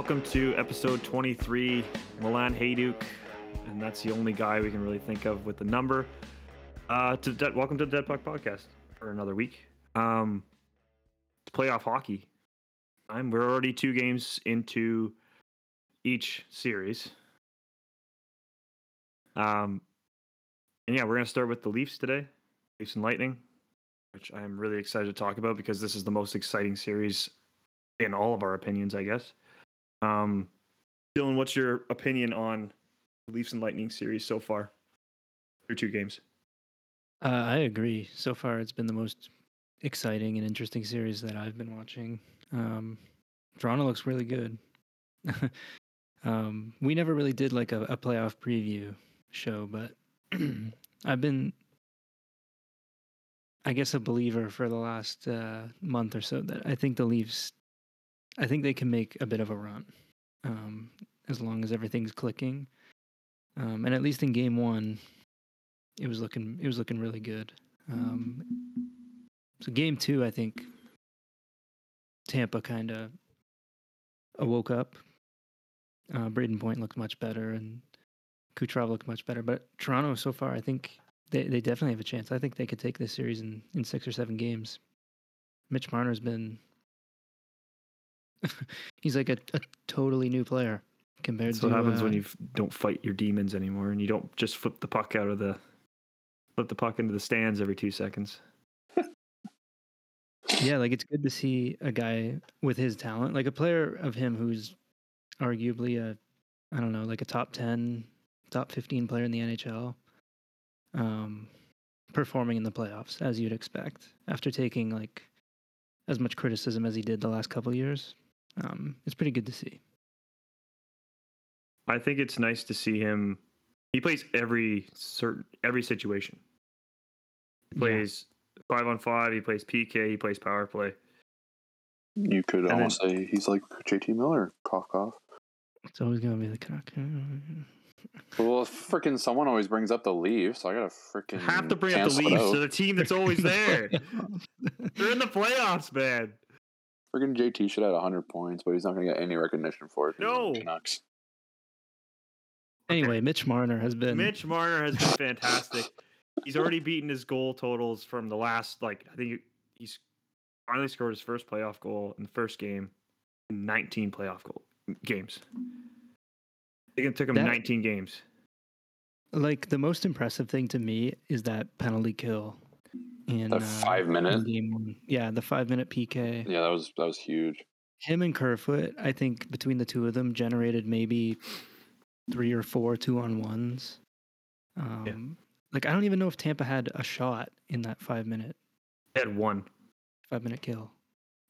Welcome to episode 23. Milan Hejduk, and that's the only guy we can really think of with the number. Uh, to De- welcome to the Dead Puck Podcast for another week. Um, playoff hockey. I'm we're already two games into each series. Um, and yeah, we're gonna start with the Leafs today, Leafs and Lightning, which I'm really excited to talk about because this is the most exciting series in all of our opinions, I guess. Um, Dylan, what's your opinion on the Leafs and Lightning series so far through two games? Uh, I agree. So far, it's been the most exciting and interesting series that I've been watching. Um, Toronto looks really good. um, we never really did like a, a playoff preview show, but I've been, I guess, a believer for the last uh, month or so that I think the Leafs, I think they can make a bit of a run um, as long as everything's clicking. Um, and at least in game one, it was looking it was looking really good. Um, so game two, I think Tampa kind of awoke up. Uh, Brayden Point looked much better, and Kucherov looked much better. But Toronto, so far, I think they, they definitely have a chance. I think they could take this series in, in six or seven games. Mitch Marner's been he's like a, a totally new player compared That's to what happens uh, when you don't fight your demons anymore, and you don't just flip the puck out of the flip the puck into the stands every two seconds. yeah, like it's good to see a guy with his talent, like a player of him who's arguably a, I don't know, like a top ten, top fifteen player in the NHL, um, performing in the playoffs as you'd expect after taking like as much criticism as he did the last couple of years. Um, it's pretty good to see. I think it's nice to see him. He plays every certain every situation. He Yeah. plays five on five. He plays PK. He plays power play. You could then- almost say he's like JT Miller, cough cough. It's always gonna be the cock. Well, freaking someone always brings up the Leafs, so I gotta freaking Have to bring up the cancel it Leafs. out. They're the team that's always there. They're in the playoffs, man. Freaking JT should have 100 points, but he's not gonna get any recognition for it. 'cause he's on the No. Canucks. Anyway, Mitch Marner has been Mitch Marner has been fantastic. He's already beaten his goal totals from the last, like, I think he's finally scored his first playoff goal in the first game in 19 playoff goal games. I think it took him That- 19 games. like the most impressive thing to me is that penalty kill in That uh, five in minute. game one. Yeah, the five minute PK. Yeah, that was that was huge. Him and Kerfoot, I think between the two of them generated maybe three or four two on ones. Um, Like I don't even know if Tampa had a shot in that five minute He had one. five minute kill,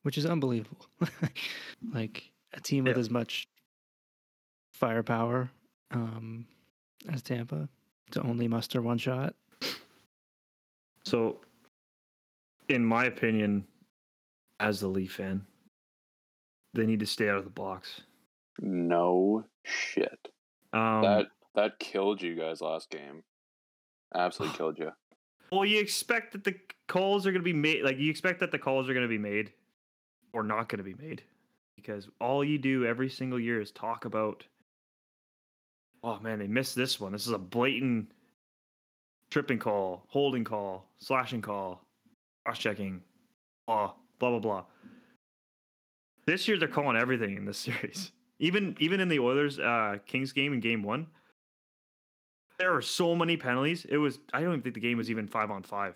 which is unbelievable. like a team with as much firepower um, as Tampa to only muster one shot. So, in my opinion, as the Leaf fan, they need to stay out of the box. No shit. Um, that that killed you guys last game. Absolutely killed you. well, you expect that the calls are going to be made. Like you expect that the calls are going to be made, or not going to be made, because all you do every single year is talk about. Oh man, they missed this one. This is a blatant tripping call, holding call, slashing call, cross checking, blah blah blah blah. This year they're calling everything in this series. Even even in the Oilers uh Kings game in game one, there were so many penalties. It was I don't even think the game was even five on five.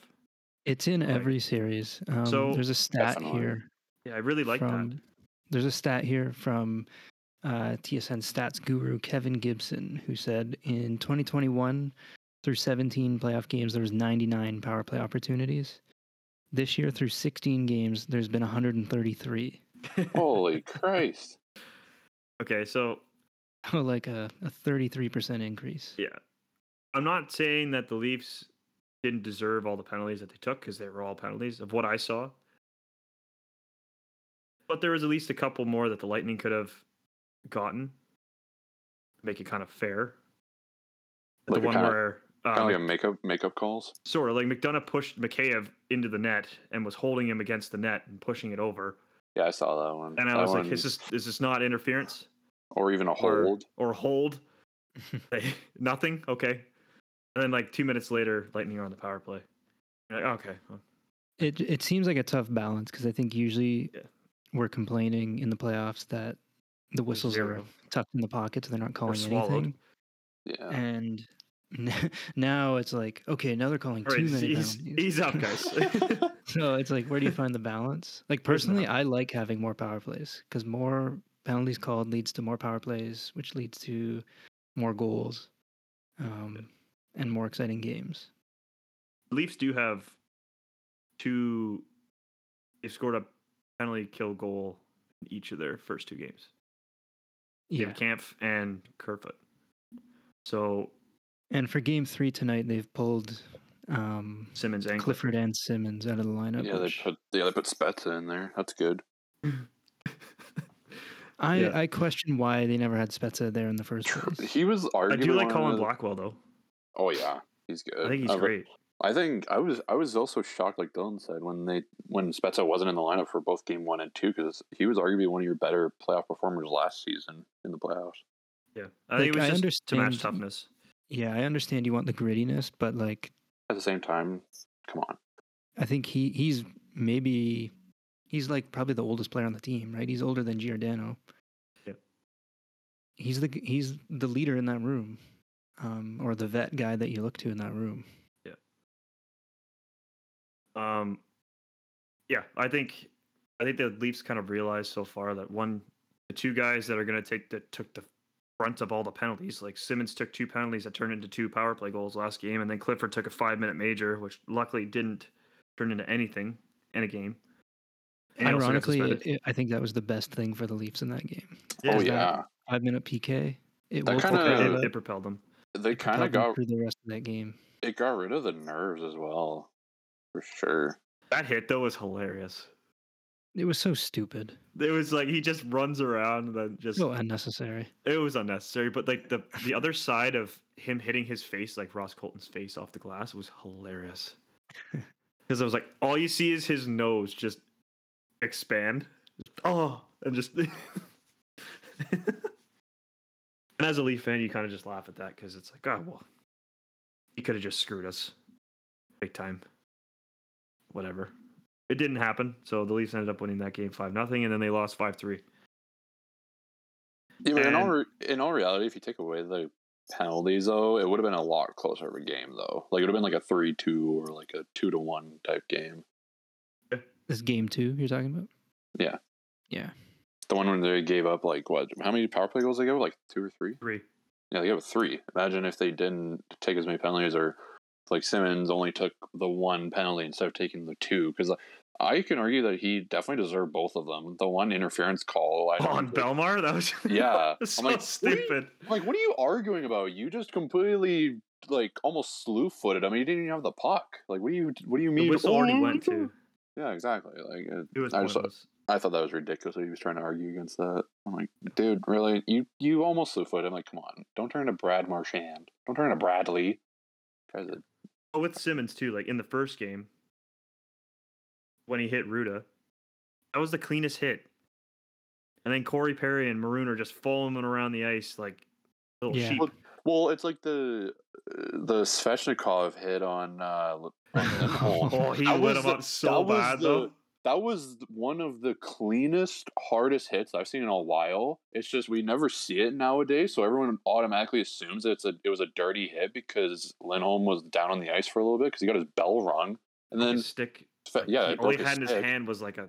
It's in Like- every series. Um, So- there's a stat here Yeah, I really like from that. there's a stat here from uh, TSN stats guru Kevin Gibson who said in 2021 through 17 playoff games there was 99 power play opportunities. This year through 16 games there's been 133. Holy Christ. Okay, so Oh, like a, a 33% increase. yeah, I'm not saying that the Leafs didn't deserve all the penalties that they took because they were all penalties of what I saw. But there was at least a couple more that the Lightning could have gotten, make it kind of fair. Like the one kinda- where Kind of um, like a makeup makeup calls. sort of like McDonagh pushed Mikheyev into the net and was holding him against the net and pushing it over. Yeah, I saw that one. and I That was like, "Is this is this not interference or even a hold. or hold?" Hey, Nothing. Okay. And then like two minutes later, Lightning are on the power play. You're like, okay. It it seems like a tough balance because I think usually Yeah. we're complaining in the playoffs that the whistles are tucked in the pockets, and they're not calling anything. Yeah. And now it's like, okay, now they're calling All right, too many ease, up, guys. so it's like, where do you find the balance? Like personally. I like having more power plays because more penalties called leads to more power plays, which leads to more goals, um, and more exciting games. Leafs do have two. They've scored a penalty kill goal in each of their first two games. Yeah, David Kampf and Kerfoot. So and for Game Three tonight, they've pulled um, Simmonds and Clifford and Simmonds out of the lineup. Yeah, they put yeah they put Spezza in there. That's good. I yeah. I question why they never had Spezza there in the first place. He was I do like Colin Blackwell though. Oh yeah, he's good. I think he's Uh, great. I think I was I was also shocked, like Dylan said, when they when Spezza wasn't in the lineup for both game one and two because he was arguably one of your better playoff performers last season in the playoffs. Yeah, I think Like, it I was just to match toughness. Yeah, I understand you want the grittiness, but like At the same time, come on, I think he he's maybe he's like probably the oldest player on the team, right? He's older than Giordano. Yep. He's the he's the leader in that room, um, or the vet guy that you look to in that room. Yeah. Um, yeah, I think I think the Leafs kind of realized so far that one, the two guys that are going to take that took the brunt of all the penalties. Like Simmonds took two penalties that turned into two power play goals last game, and then Clifford took a five minute major, which luckily didn't turn into anything in a game. And he also got Ironically, it, I think that was the best thing for the Leafs in that game. Yeah, oh yeah, Five minute PK. It That kinda- it, it, propelled them. they kind of got through the rest of that game. it got rid of the nerves as well, for sure. That hit though was hilarious. It was so stupid, It was like he just runs around and then just so unnecessary. It was unnecessary, but like the the other side of him hitting his face, like Ross Colton's face off the glass, was hilarious. Because I was like, all you see is his nose just expand. Oh, and just. and as a Leaf fan, you kind of just laugh at that because it's like, oh well, he could have just screwed us, big time. Whatever. It didn't happen, so the Leafs ended up winning that game five nothing, and then they lost five three. Yeah, but in all re- in all reality, if you take away the penalties, though, it would have been a lot closer of a game, though. Like it would have been like a three-two or like a two-to-one type game. This game two you're talking about? Yeah. Yeah. The one when they gave up like what? How many power play goals they gave? Like two or three? Three. Yeah, they gave up three. Imagine if they didn't take as many penalties, or like Simmonds only took the one penalty instead of taking the two. Because I can argue that he definitely deserved both of them. The one interference call I on don't- Bellemare. That was Yeah. so I'm like, what you- stupid. Like, what are you arguing about? You just completely like almost slew footed. I mean, you didn't even have the puck. Like, what do you what do you mean? whistle already "Oh, went too. Yeah, exactly. Like, it, It was I, just. I thought that was ridiculous. He was trying to argue against that. I'm like, dude, really? You you almost slew footed. I'm like, come on, don't turn to Brad Marchand. Don't turn to Bradley. To But with Simmonds too, like in the first game, when he hit Rutta, that was the cleanest hit. And then Corey Perry and Maroon are just following around the ice like little Yeah. sheep. Well, Well, it's like the the Svechnikov hit on uh, on Oh, he That lit him the- up so bad the- though. That was one of the cleanest, hardest hits I've seen in a while. It's just we never see it nowadays, so everyone automatically assumes that it's a it was a dirty hit because Lindholm was down on the ice for a little bit because he got his bell rung, and then his stick. Yeah, he- all he had in his stick. hand was like a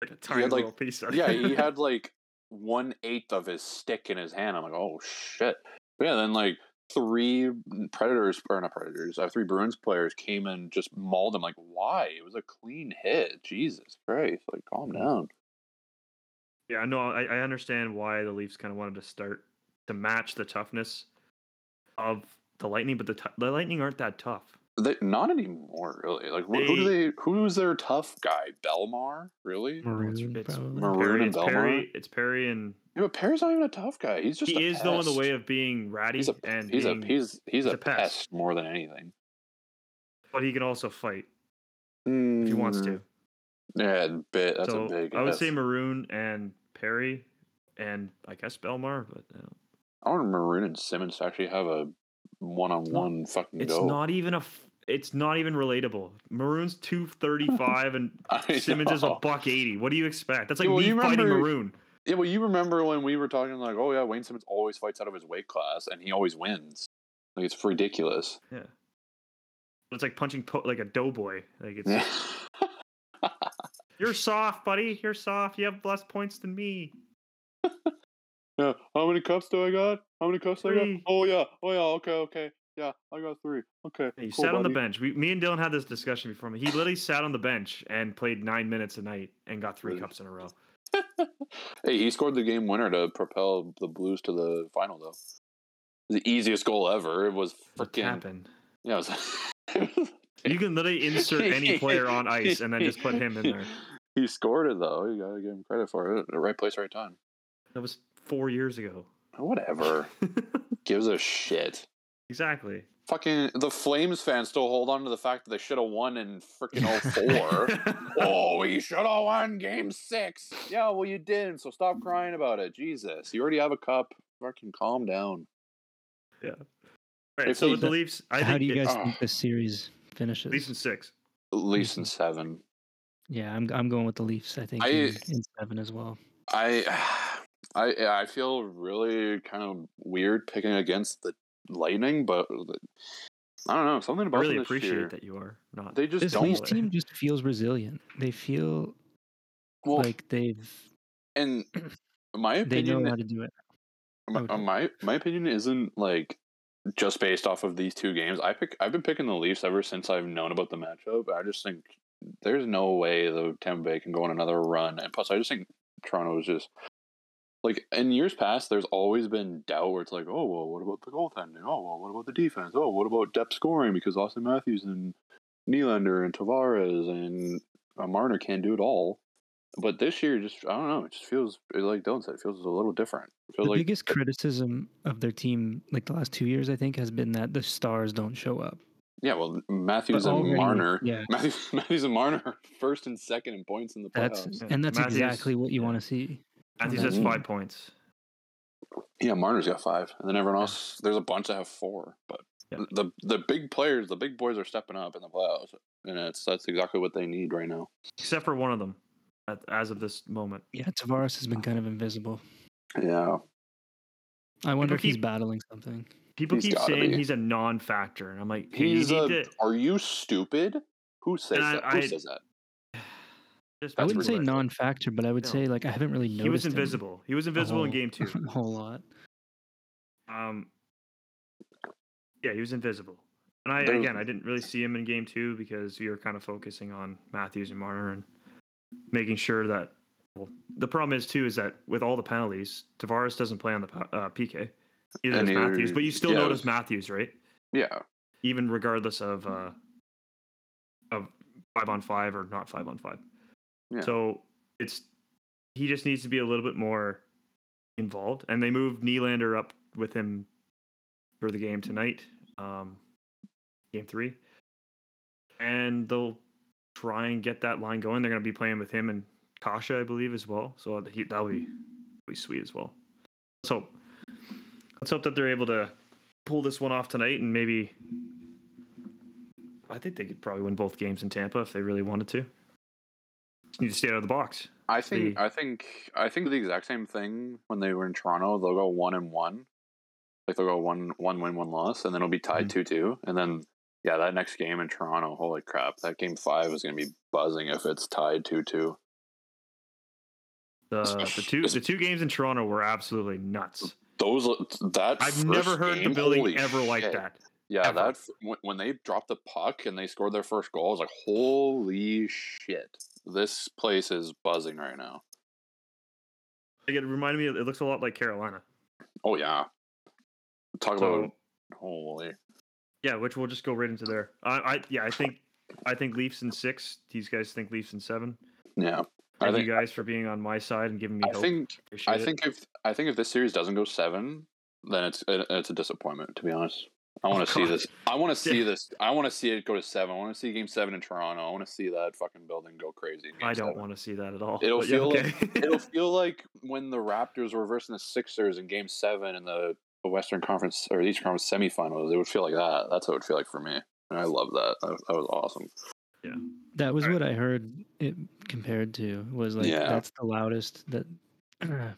like a tiny like- little piece of yeah, he had like one eighth of his stick in his hand. I'm like, oh shit. But yeah, then like three Predators or not Predators, uh, three Bruins players came and just mauled him. Like, why? It was a clean hit. Jesus Christ! Like, calm down. Yeah, no, I, I understand why the Leafs kind of wanted to start to match the toughness of the Lightning, but the t- the Lightning aren't that tough. They, not anymore, really. Like, wh- who do They- they? Who's their tough guy? Bellemare, really? Maroon, it's probably. Maroon Perry, and it's Bellemare? Perry, it's Perry, and Yeah, but Perry's not even a tough guy. He's just he is though in the way of being ratty He's a and he's being, a he's he's, a, a pest. pest more than anything. but he can also fight if he wants to. Yeah, bit. That's so a big. I would say Maroon and Perry, and I guess Bellemare, but uh, I want Maroon and Simmonds to actually have a one-on-one fucking it's go. not even a. f- It's not even relatable. Maroon's two thirty five and Simmonds is a buck eighty. What do you expect? That's like Yeah, well, me fighting Maroon. Yeah, well, you remember when we were talking like, oh yeah, Wayne Simmonds always fights out of his weight class, and he always wins. Like it's ridiculous. Yeah, it's like punching po- like a doughboy. Like it's Yeah. you're soft, buddy. You're soft. You have less points than me. yeah. How many cups do I got? How many cups do I got? Oh yeah. Oh yeah. Okay. Okay. Yeah, I got three. Okay. You cool, sat on the bench. We, me and Dylan had this discussion before. Me. He literally sat on the bench and played nine minutes a night and got three cups in a row. Hey, he scored the game winner to propel the Blues to the final, though. The easiest goal ever. It was freaking. Yeah. It was, You can literally insert any player on ice and then just put him in there. He scored it though. You gotta give him credit for it. The right place, right time. That was four years ago. Whatever. Gives a shit. Exactly. Fucking the Flames fans still hold on to the fact that they should have won in freaking 04. oh, we should have won game six. Yeah, well, you didn't, so stop crying about it. Jesus. You already have a cup. Fucking calm down. Yeah. Right. If So we- with the Leafs, I How think do you it- guys think this series finishes? Leafs in six. At least in seven. Yeah, I'm I'm going with the Leafs. I think I- in, in seven as well. I I I feel really kind of weird picking against the Lightning, but I don't know something I about really them appreciate year. that you are not. They just This don't. Leafs team just feels resilient. They feel well, like they've and my opinion. they know how to do it. my, Okay. uh, my my opinion isn't like just based off of these two games. I pick I've been picking the Leafs ever since I've known about the matchup. I just think there's no way the Tampa Bay can go on another run, and plus I just think Toronto is just. Like in years past, there's always been doubt where it's like, oh well, what about the goaltending? Oh well, what about the defense? Oh, what about depth scoring? Because Auston Matthews and Nylander and Tavares and uh, Marner can't do it all. But this year, just I don't know, it just feels like Dylan said, it feels a little different. The like biggest criticism of their team, like the last two years, I think, has been that the stars don't show up. yeah, well, Matthews But and already- Marner, yeah. Matthews, Matthews and Marner, first and second in points in the playoffs. Yeah, and that's Matthews- exactly what you yeah. want to see. Matthews Okay. has five points. Yeah, Marner's got five, and then everyone else. There's a bunch that have four, but Yeah. the the big players, the big boys, are stepping up in the playoffs, and it's that's exactly what they need right now. Except for one of them at, as of this moment. Yeah, Tavares has been kind of invisible. Yeah, I wonder if he's keep- battling something. People He's keep saying be. he's a non factor. And I'm like, hey, he's you a. need to Are you stupid? Who says I- that? Who I- says that? Just I wouldn't say ridiculous. non-factor, but I would No. say like I haven't really noticed. He was him invisible. He was a invisible in game two. a whole lot. Um, yeah, he was invisible. And I There- again, I didn't really see him in game two because we were kind of focusing on Matthews and Marner and making sure that. Well, the problem is too is that with all the penalties, Tavares doesn't play on the uh, PK. Either And does Matthews, but you still yeah, notice was- Matthews, right? Yeah, Even regardless of uh, of five on five or not five on five. Yeah. So it's he just needs to be a little bit more involved. And they moved Nylander up with him for the game tonight, um, game three. And they'll try and get that line going. They're going to be playing with him and Kase, I believe, as well. So he, that'll be, be sweet as well. Hope. Let's hope that they're able to pull this one off tonight and maybe. I think they could probably win both games in Tampa if they really wanted to. Just need to stay out of the box. I think the- I think I think the exact same thing when they were in Toronto. They'll go one and one, like they'll go one one win one loss, and then it'll be tied Mhm. two two, and then yeah, that next game in Toronto, holy crap, that game five is going to be buzzing if it's tied two two. The, the two the two games in Toronto were absolutely nuts. Those that I've never heard the building ever like that. Yeah, ever. that when, when they dropped the puck and they scored their first goal, I was like, holy shit, this place is buzzing right now. Like, it reminded me. It looks a lot like Carolina. Oh yeah, talk So about holy. yeah, which we'll just go right into there. I, I yeah, I think I think Leafs in six. These guys think Leafs in seven. Yeah, I Thank think you guys for being on my side and giving me I hope. think Appreciate I it. think if I think if this series doesn't go seven, then it's it, it's a disappointment. To be honest, I want Oh, to see this. I want to see Yeah. this. I want to see it go to seven. I want to see Game Seven in Toronto. I want to see that fucking building go crazy. I don't want to see that at all. It'll but yeah, feel like- It'll feel like when the Raptors were versing the Sixers in Game Seven in the the Western Conference or the Eastern Conference semifinals. It would feel like that. That's what it would feel like for me. And I love that. That, that was awesome. Yeah, that was Alright. what I heard it compared to was like Yeah. that's the loudest that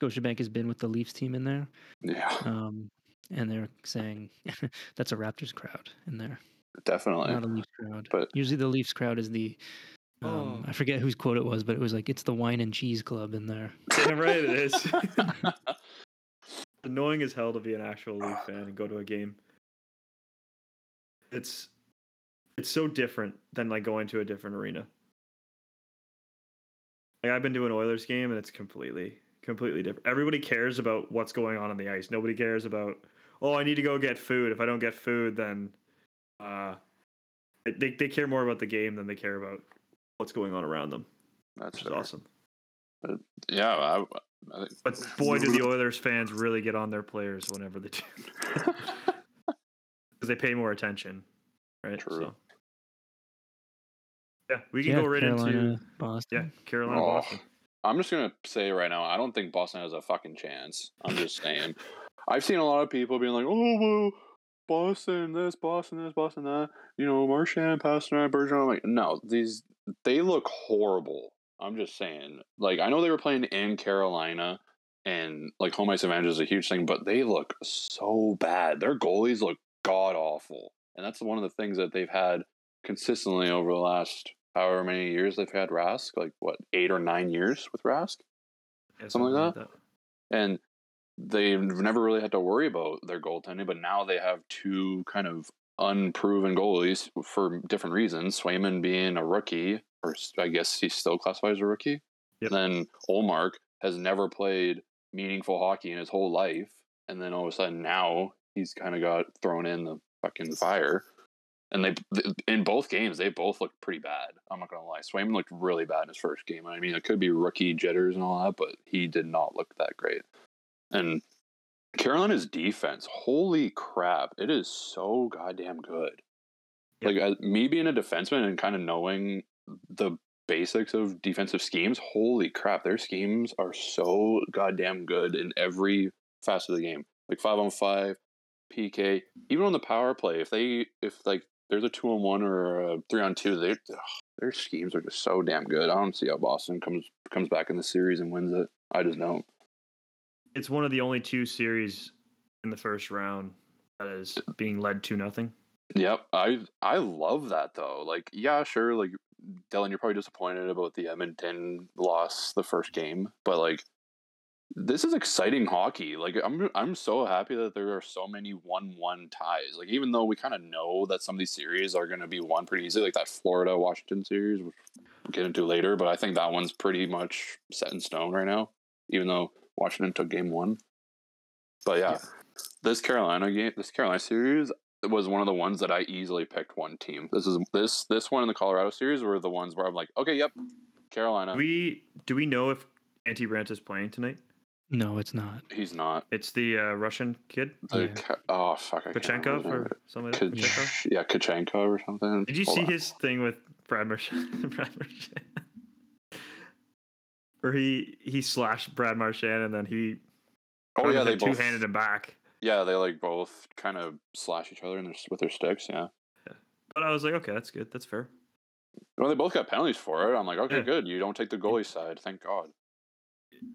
Scotiabank has been with the Leafs team in there. Yeah, Um, and they're saying that's a Raptors crowd in there, definitely. not a Leafs crowd. But- usually the Leafs crowd is the um, Oh. I forget whose quote it was, but it was like it's the wine and cheese club in there. Damn right it is. Annoying as hell to be an actual Leaf fan and go to a game. It's it's so different than like going to a different arena. Like I've been to an Oilers game and it's completely completely different. Everybody cares about what's going on on the ice. Nobody cares about oh I need to go get food. If I don't get food then uh they they care more about the game than they care about what's going on around them. That's Which is fair. awesome. Yeah, I, I But boy, do the Oilers fans really get on their players whenever they do, because they pay more attention, right? True. yeah, we can yeah, go right Carolina, into Boston. yeah Carolina, Oh, Boston. I'm just gonna say right now, I don't think Boston has a fucking chance. I'm just saying. I've seen a lot of people being like, "Oh, well, Boston this, Boston this, Boston that." You know, Marchand, Pastrnak, Bergeron. I'm like, no, these they look horrible. I'm just saying. Like, I know they were playing in Carolina, and like home ice advantage is a huge thing, but they look so bad. Their goalies look god awful, and that's one of the things that they've had consistently over the last however many years they've had Rask, like what eight or nine years with Rask, something like that? and they've never really had to worry about their goaltending. But now they have two kind of unproven goalies for different reasons. Swayman being a rookie, or I guess he still classifies as a rookie. Yep. And then Ullmark has never played meaningful hockey in his whole life, and then all of a sudden now he's kind of got thrown in the fucking fire. And they, in both games, they both looked pretty bad. I'm not gonna lie. Swayman looked really bad in his first game. I mean, it could be rookie jitters and all that, but he did not look that great. And Carolina's defense, holy crap, it is so goddamn good. Yep. Like me being a defenseman and kind of knowing the basics of defensive schemes, holy crap, their schemes are so goddamn good in every facet of the game. Like five on five, PK, even on the power play. If they, if like there's a two on one or a three on two, they, ugh, their schemes are just so damn good. I don't see how Boston comes comes back in the series and wins it. I just don't. It's one of the only two series in the first round that is being led to nothing. Yep, I I love that though. Like, yeah, sure. Like, Dylan, you're probably disappointed about the Edmonton loss the first game, but like, this is exciting hockey. Like, I'm I'm so happy that there are so many one-one ties. Like, even though we kind of know that some of these series are going to be won pretty easily, like that Florida Washington series, which we'll get into later. But I think that one's pretty much set in stone right now, even though Washington took game one. But yeah, Yeah. this Carolina game, this Carolina series, was one of the ones that I easily picked one team. This is this this one in the Colorado series were the ones where I'm like, okay, yep, Carolina. Do we do we know if Antti Raanta is playing tonight? No, it's not. He's not. It's the uh, Russian kid, The, Yeah. Ka- oh fuck, I can't Pachenkov or something like that. Pachenkov? Kach- yeah, Kachenkov or something. Did you Hold see on. his thing with Brad Marchand? Brad Marchand? Or he he slashed Brad Marchand and then he Oh yeah, they both. two handed him back. Yeah, they like both kind of slash each other in their, with their sticks. Yeah. yeah. But I was like, okay, that's good. That's fair. Well, they both got penalties for it. I'm like, okay, Yeah. good. You don't take the goalie side. Thank God. though I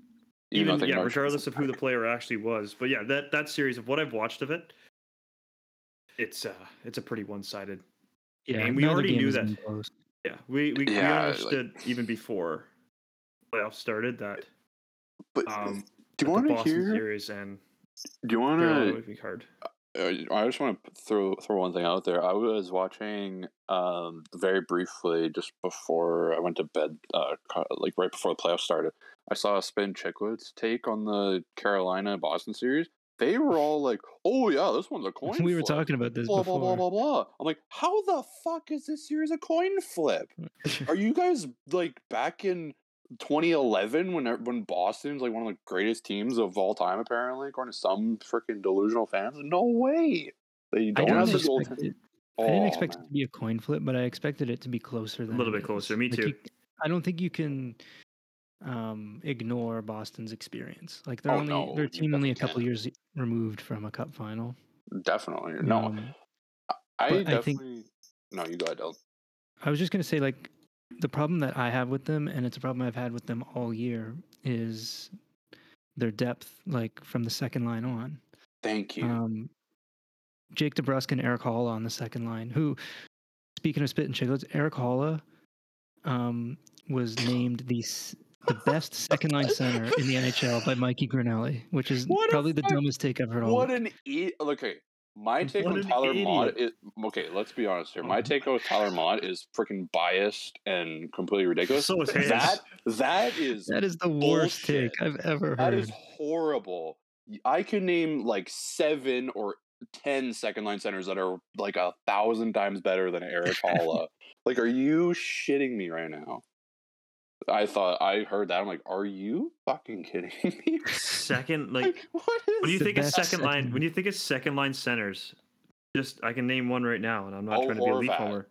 Even yeah, Marchand- regardless of who the player actually was. But yeah, that that series of what I've watched of it, it's uh it's a pretty one sided. Yeah, And we already knew that. close. Yeah, we we, we Yeah, like- understood even before playoffs started that But um do you want the to Boston hear? series and Do you want to? would be hard. Uh, I just want to throw throw one thing out there. I was watching um, very briefly just before I went to bed, uh, like right before the playoffs started. I saw a Spittin' Chiclets take on the Carolina Boston series. They were all like, "Oh yeah, this one's a coin." we were talking about this Blah blah before. blah blah blah. I'm like, how the fuck is this series a coin flip? Are you guys like back in 2011 when when Boston's like one of the greatest teams of all time? Apparently, according to some freaking delusional fans. No way. They don't didn't have the expect goaltender. it. I didn't Oh, expect it to be a coin flip, but I expected it to be closer than a little bit closer, me Like, too. you- I don't think you can um, ignore Boston's experience. Like they're Oh, only no, their team only a definitely couple years removed from a cup final. Definitely. No, Um, I but I think- No, you go ahead, Dylan. I was just gonna say like the problem that I have with them, and it's a problem I've had with them all year, is their depth. Like from the second line on, Thank you. um, Jake DeBrusk and Erik Haula on the second line. Who, speaking of spit and chicklets, Erik Haula um, was named the the best second line center in the NHL by Mikey Grinelli, which is What probably the dumbest take I've heard all what an e- okay. My take What on an Tyler Motte is okay. Let's be honest here. My Oh. take on Tyler Motte is freaking biased and completely ridiculous. So is his. that that is That is the worst bullshit. take I've ever heard. That is horrible. I can name like seven or ten second line centers that are like a thousand times better than Erik Haula. like, are you shitting me right now? I thought I heard that. I'm like, are you fucking kidding me? Second, like Like, what is when you think of best second line, second- when you think of second line centers, just I can name one right now, and I'm not Oh, trying to be a leaf Horvat. homer.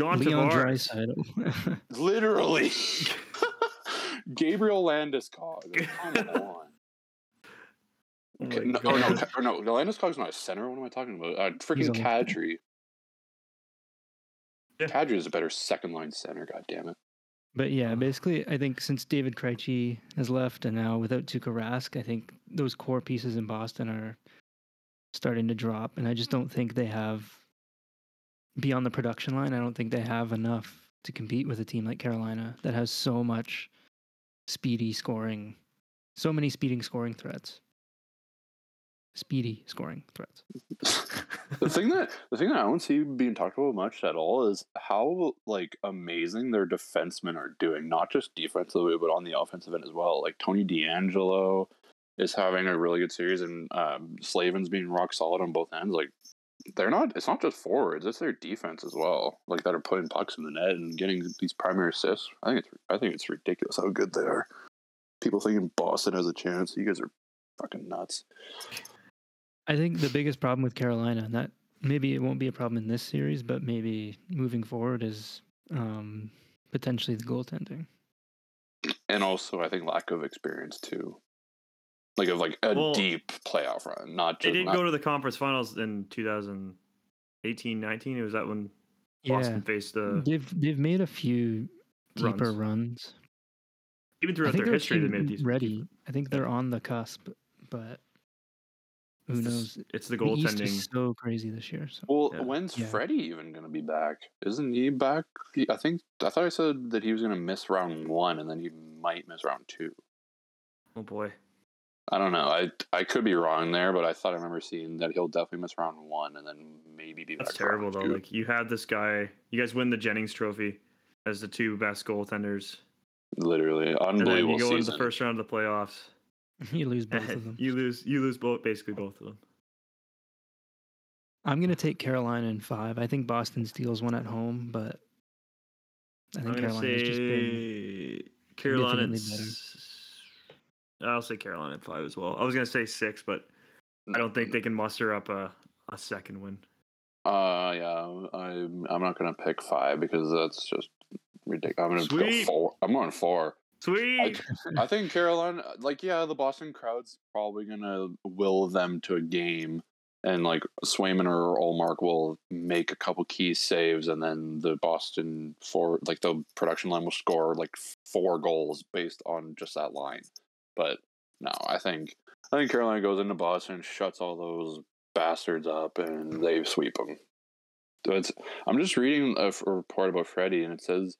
John Leon Tavares. Draisaitl. Literally. Gabriel Landeskog. Come on. Oh Okay, my no, oh, no, God. Ka- no, no, Landeskog's not a center. What am I talking about? Uh, freaking a left Kadri. Yeah. Kadri is a better second line center. God damn it. But yeah, basically, I think since David Krejci has left, and now without Tuukka Rask, I think those core pieces in Boston are starting to drop, and I just don't think they have beyond the production line. I don't think they have enough to compete with a team like Carolina that has so much speedy scoring, so many speeding scoring threats, speedy scoring threats. the thing that the thing that I don't see being talked about much at all is how like amazing their defensemen are doing, not just defensively but on the offensive end as well. Like Tony DeAngelo is having a really good series, and um, Slavin's being rock solid on both ends. Like they're not. It's not just forwards; it's their defense as well. Like that are putting pucks in the net and getting these primary assists. I think it's I think it's ridiculous how good they are. People thinking Boston has a chance. You guys are fucking nuts. I think the biggest problem with Carolina, and that maybe it won't be a problem in this series, but maybe moving forward, is um, potentially the goaltending. and also I think lack of experience too, like of like a Well, deep playoff run, not just, They didn't not, go to the conference finals in 2018, 19. It was that when Boston Yeah, faced the they've they've made a few deeper Runs. runs. even I throughout think their history. They team made these ready. I think they're on the cusp, but who It's knows? s- it's the The East goaltending. is so crazy this year. So Well, Yeah. when's Yeah. Freddie even going to be back? Isn't he back? I think I thought I said that he was going to miss round one, and then he might miss round two. Oh boy. I don't know. I I could be wrong there, but I thought I remember seeing that he'll definitely miss round one, and then maybe be That's back. terrible though. two. Like you had this guy, you guys win the Jennings Trophy as the two best goaltenders, literally and then unbelievable you go into the first round of the playoffs. you lose both of them. you lose. You lose both. Basically both of them. I'm gonna take Carolina in five. I think Boston steals one at home, but I think gonna Carolina's just been say Carolina. and significantly better. s- I'll say Carolina in five as well. I was gonna say six, but I don't think they can muster up a, a second win. Uh, yeah, I'm. I'm not gonna pick five because that's just ridiculous. I'm gonna Sweet. go four. I'm going four. Sweet. I think Carolina, like, yeah, the Boston crowd's probably gonna will them to a game, and like Swayman or Ullmark will make a couple key saves, and then the Boston for like the production line will score like four goals based on just that line. But no, I think I think Carolina goes into Boston, shuts all those bastards up, and they sweep them. So it's, I'm just reading a report about Freddie, and it says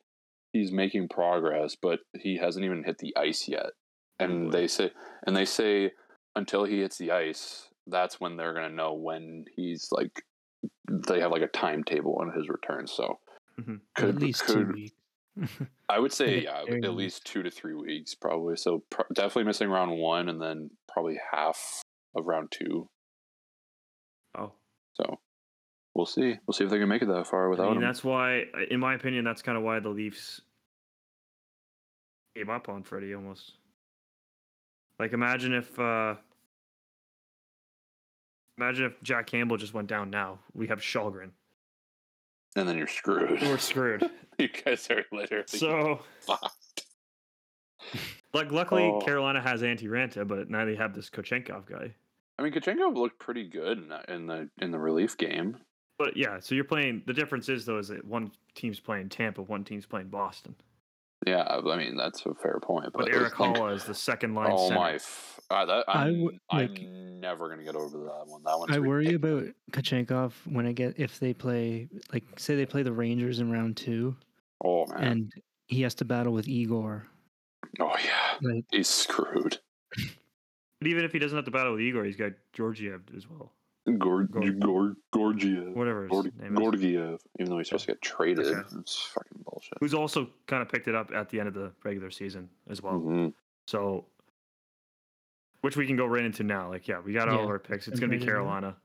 he's making progress, but he hasn't even hit the ice yet. And they say, and they say until he hits the ice, that's when they're gonna know when he's like. They have like a timetable on his return, so Mhm. at least two weeks. I would say yeah, at least two to three weeks probably. So pro- definitely missing round one, and then probably half of round two. Oh, So we'll see. We'll see if they can make it that far I without mean him. that's why, in my opinion, that's kind of why the Leafs gave up on Freddie almost. Like imagine if uh Imagine if Jack Campbell just went down now. We have Källgren. And then you're screwed. We're screwed. you guys are literally so, fucked. like, luckily Oh. Carolina has Antti Raanta, but now they have this Kochenkov guy. I mean, Kachenko looked pretty good in the in the relief game. But yeah, so you're playing. The difference is though is that one team's playing Tampa, one team's playing Boston. Yeah, I mean that's a fair point. But But, Eric like, Haula is the second line. oh center. my, f- uh, that, I I'm, would, like- I'm never gonna get over that one. That one's I worry ridiculous. about Kachenkov when I get if they play like say they play the Rangers in round two Oh man. and he has to battle with Igor. oh yeah. Like He's screwed. But even if he doesn't have to battle with Igor, he's got Georgiev as well. Gor- Gor- Gor- Gorgiev. Whatever his Gord- name is. Gorgiev. Even though he's supposed to get traded, Okay. it's fucking bullshit. Who's also kind of picked it up at the end of the regular season as well. Mhm. So, which we can go right into now. Like, yeah, we got all Yeah, of our picks. It's going to be right into it. Carolina.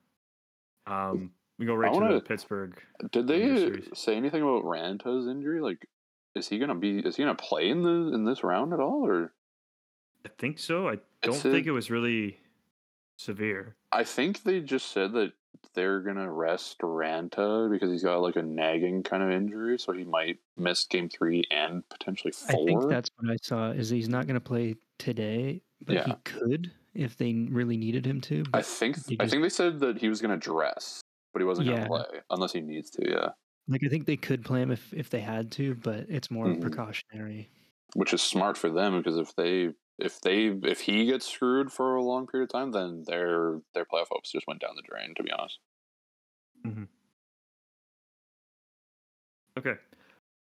Um, we go right I to wanna- the Pittsburgh. Did they series. say anything about Raanta's injury? Like, is he gonna be? Is he gonna play in the in this round at all? Or I think so. I don't It's think a- it was really severe. I think they just said that they're gonna rest Raanta because he's got like a nagging kind of injury, so he might miss game three and potentially four. I think that's what I saw is he's not going to play today, but he could if they really needed him to. I think I just- think they said that he was gonna dress, but he wasn't Yeah. gonna play unless he needs to. Yeah, like I think they could play him if if they had to, but it's more Mhm. precautionary. which is smart for them because if they if they if he gets screwed for a long period of time, then their their playoff hopes just went down the drain. To be honest. Okay.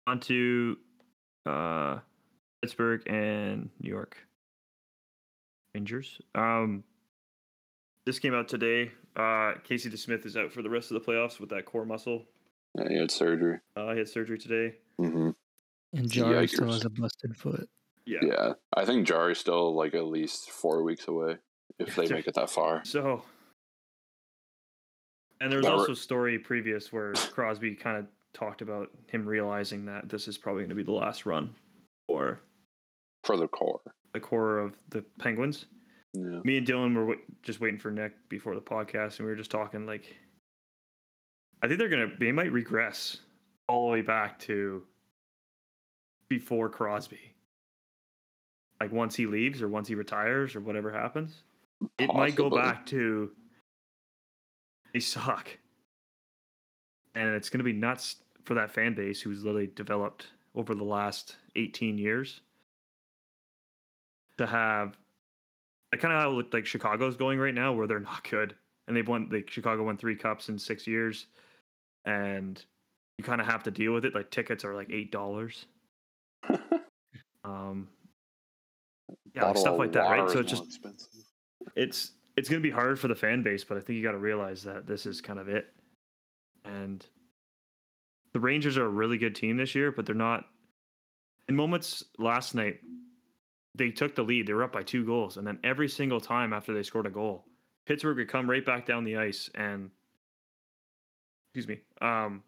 On to uh, Pittsburgh and New York Rangers. Um, this came out today. Uh, Casey DeSmith is out for the rest of the playoffs with that core muscle. Yeah, he had surgery. Uh, he had surgery today. Mm-hmm. And Jarry still has a busted foot. Yeah. Yeah, I think Jarry's still like at least four weeks away if they make it that far. So, and there was That also a story previous where Crosby kind of talked about him realizing that this is probably going to be the last run for For the core. the core of the Penguins. Yeah. me and Dylan were w- just waiting for Nick before the podcast, and we were just talking like, I think they're gonna they might regress all the way back to before Crosby. Like once he leaves or once he retires or whatever happens, it might go back to they suck, and it's gonna be nuts for that fan base who's literally developed over the last 18 years to have like kind of how it- like Chicago's going right now, where they're not good, and they've won like Chicago won three cups in six years, and you kind of have to deal with it. Like tickets are like eight dollars. Um, yeah, like stuff like that, right? So it's just expensive. it's it's gonna be hard for the fan base, but I think you got to realize that this is kind of it. And the Rangers are a really good team this year, but they're not. In moments last night, they took the lead. They were up by two goals, and then every single time after they scored a goal, Pittsburgh would come right back down the ice and, excuse me, um,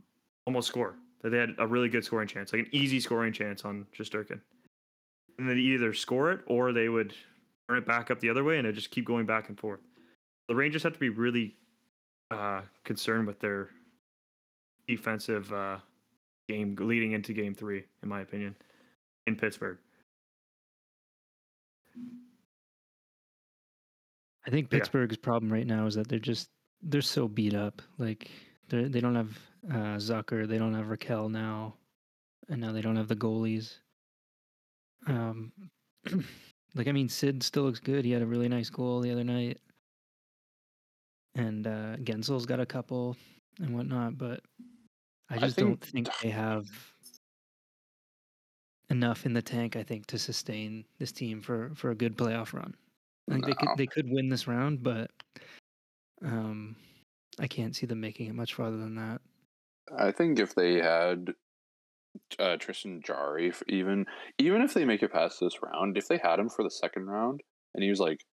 almost score. That they had a really good scoring chance, like an easy scoring chance on Shesterkin. And they'd either score it or they would turn it back up the other way, and it just keep going back and forth. The Rangers have to be really uh, concerned with their defensive uh, game leading into Game Three, in my opinion, in Pittsburgh. I think Yeah. Pittsburgh's problem right now is that they're just they're so beat up. Like they they don't have uh, Zucker, they don't have Rakell now, and now they don't have the goalies. Um, like I mean, Sid still looks good. He had a really nice goal the other night, and uh, Guentzel's got a couple and whatnot. But I I just think- don't think they have enough in the tank. I think to sustain this team for for a good playoff run. I think they could they could win this round, but um, I can't see them making it much farther than that. I think if they had uh, Tristan Jarry, even even if they make it past this round, if they had him for the second round, and he was like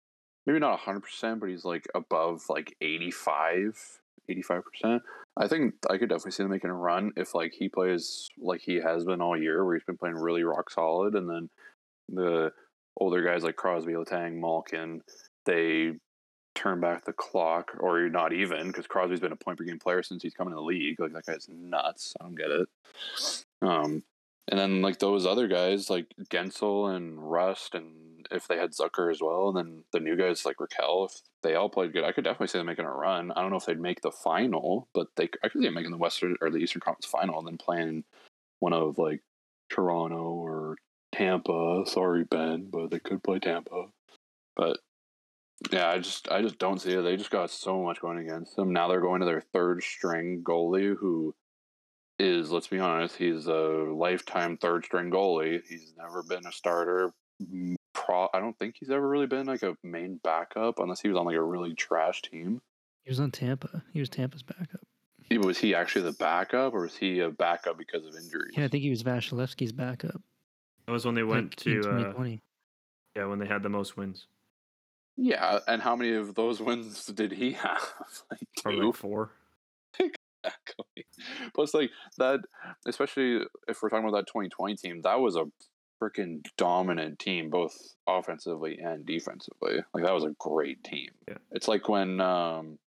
maybe not hundred percent, but he's like above like 85 percent. I think I could definitely see them making a run if like he plays like he has been all year, where he's been playing really rock solid, and then the older guys like Crosby, Letang, Malkin, they turn back the clock, or you're not even because Crosby's been a point per game player since he's come in the league. Like that guy's nuts. I don't get it. Um, and then like those other guys like Guentzel and Rust, and if they had Zucker as well, and then the new guys like Rakell, if they all played good, I could definitely see them making a run. I don't know if they'd make the final, but they I could see them making the Western or the Eastern Conference final, and then playing one of like Toronto or Tampa. Sorry, Ben, but they could play Tampa. But yeah, I just I just don't see it. They just got so much going against them. Now they're going to their third string goalie who is, let's be honest, he's a lifetime third string goalie. He's never been a starter. Pro, I don't think he's ever really been like a main backup unless he was on like a really trash team. He was on Tampa. He was Tampa's backup. Was he actually the backup, or was he a backup because of injuries? Yeah, I think he was Vasilevskiy's backup. That was when they went like, in to uh, yeah when they had the most wins. Yeah, and how many of those wins did he have? like two. like four. Exactly. Plus, like that, especially if we're talking about that 2020 team, that was a freaking dominant team, both offensively and defensively. Like that was a great team. Yeah. It's like when, um,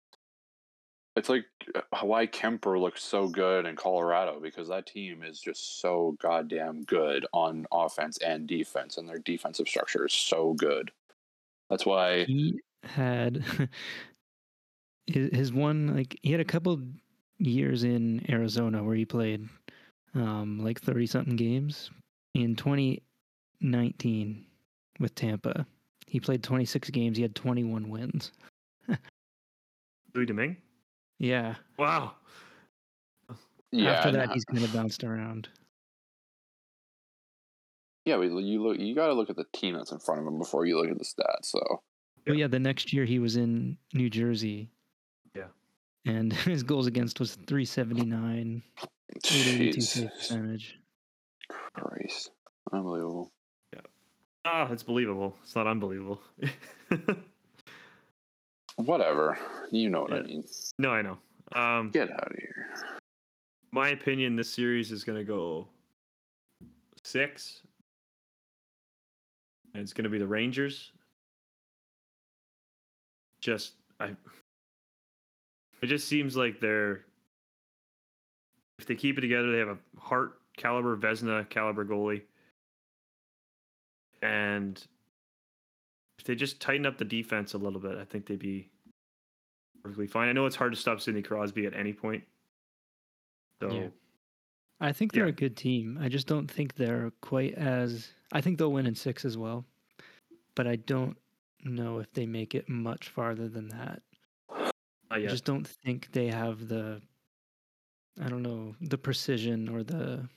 it's like Hawaii Kuemper looked so good in Colorado because that team is just so goddamn good on offense and defense, and their defensive structure is so good. That's why He had his, his one like he had a couple years in Arizona where he played um like 30 something games in 2019 with Tampa. He played 26 games, he had 21 wins. Louis Domingue. Yeah. Wow. yeah, After that ha- he's kind of bounced around. yeah, but you look, you got to look at the team that's in front of him before you look at the stats. So But yeah, the next year he was in New Jersey. Yeah. And his goals against was 379, 882 save Jeez. percentage. Christ. Unbelievable. Yeah. Ah, it's believable. It's not unbelievable. Whatever. You know what I mean. no, I know. Um, Get out of here. my opinion, this series is going to go six. And it's going to be the Rangers. Just, I. It just seems like they're. If they keep it together, they have a heart caliber, Vezina caliber goalie. And if they just tighten up the defense a little bit, I think they'd be perfectly fine. I know it's hard to stop Sidney Crosby at any point. So Yeah. I think they're Yeah. a good team. I just don't think they're quite as. I think they'll win in six as well, but I don't know if they make it much farther than that. Not I just don't think they have the. I don't know the precision or the.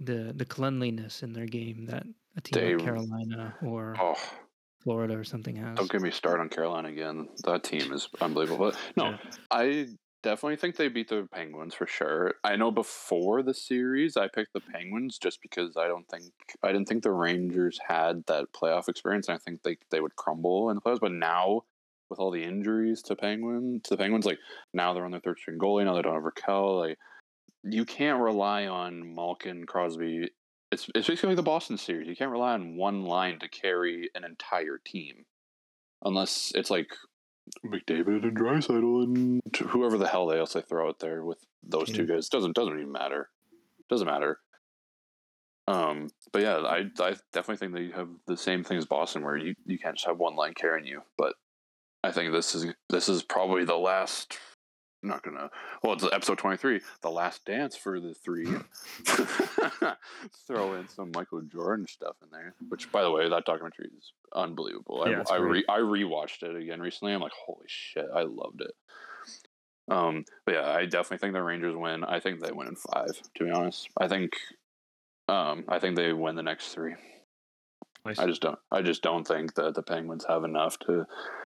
The the cleanliness in their game that a team like Carolina or Oh, Florida or something has. don't get me started on Carolina again. That team is unbelievable. But no, Yeah. I definitely think they beat the Penguins for sure. I know before the series, I picked the Penguins just because I don't think I didn't think the Rangers had that playoff experience, and I think they they would crumble in the playoffs. But now, with all the injuries to Penguin to the Penguins, like now they're on their third string goalie. Now they don't have Rakell. Like you can't rely on Malkin, Crosby. It's it's basically like the Boston series. You can't rely on one line to carry an entire team, unless it's like McDavid and Draisaitl and whoever the hell they else they throw out there with those two guys. Doesn't doesn't even matter. Doesn't matter. Um, but yeah, I I definitely think they have the same thing as Boston, where you, you can't just have one line carrying you. But I think this is this is probably the last. I'm not gonna. Well, it's episode 23, the last dance for the three. Throw in some Michael Jordan stuff in there, which, by the way, that documentary is unbelievable. Yeah, I I, re. I rewatched it again recently. I'm like, holy shit, I loved it. Um, but yeah, I definitely think the Rangers win. I think they win in five. To be honest, I think, um, I think they win the next three. Nice. I just don't. I just don't think that the Penguins have enough to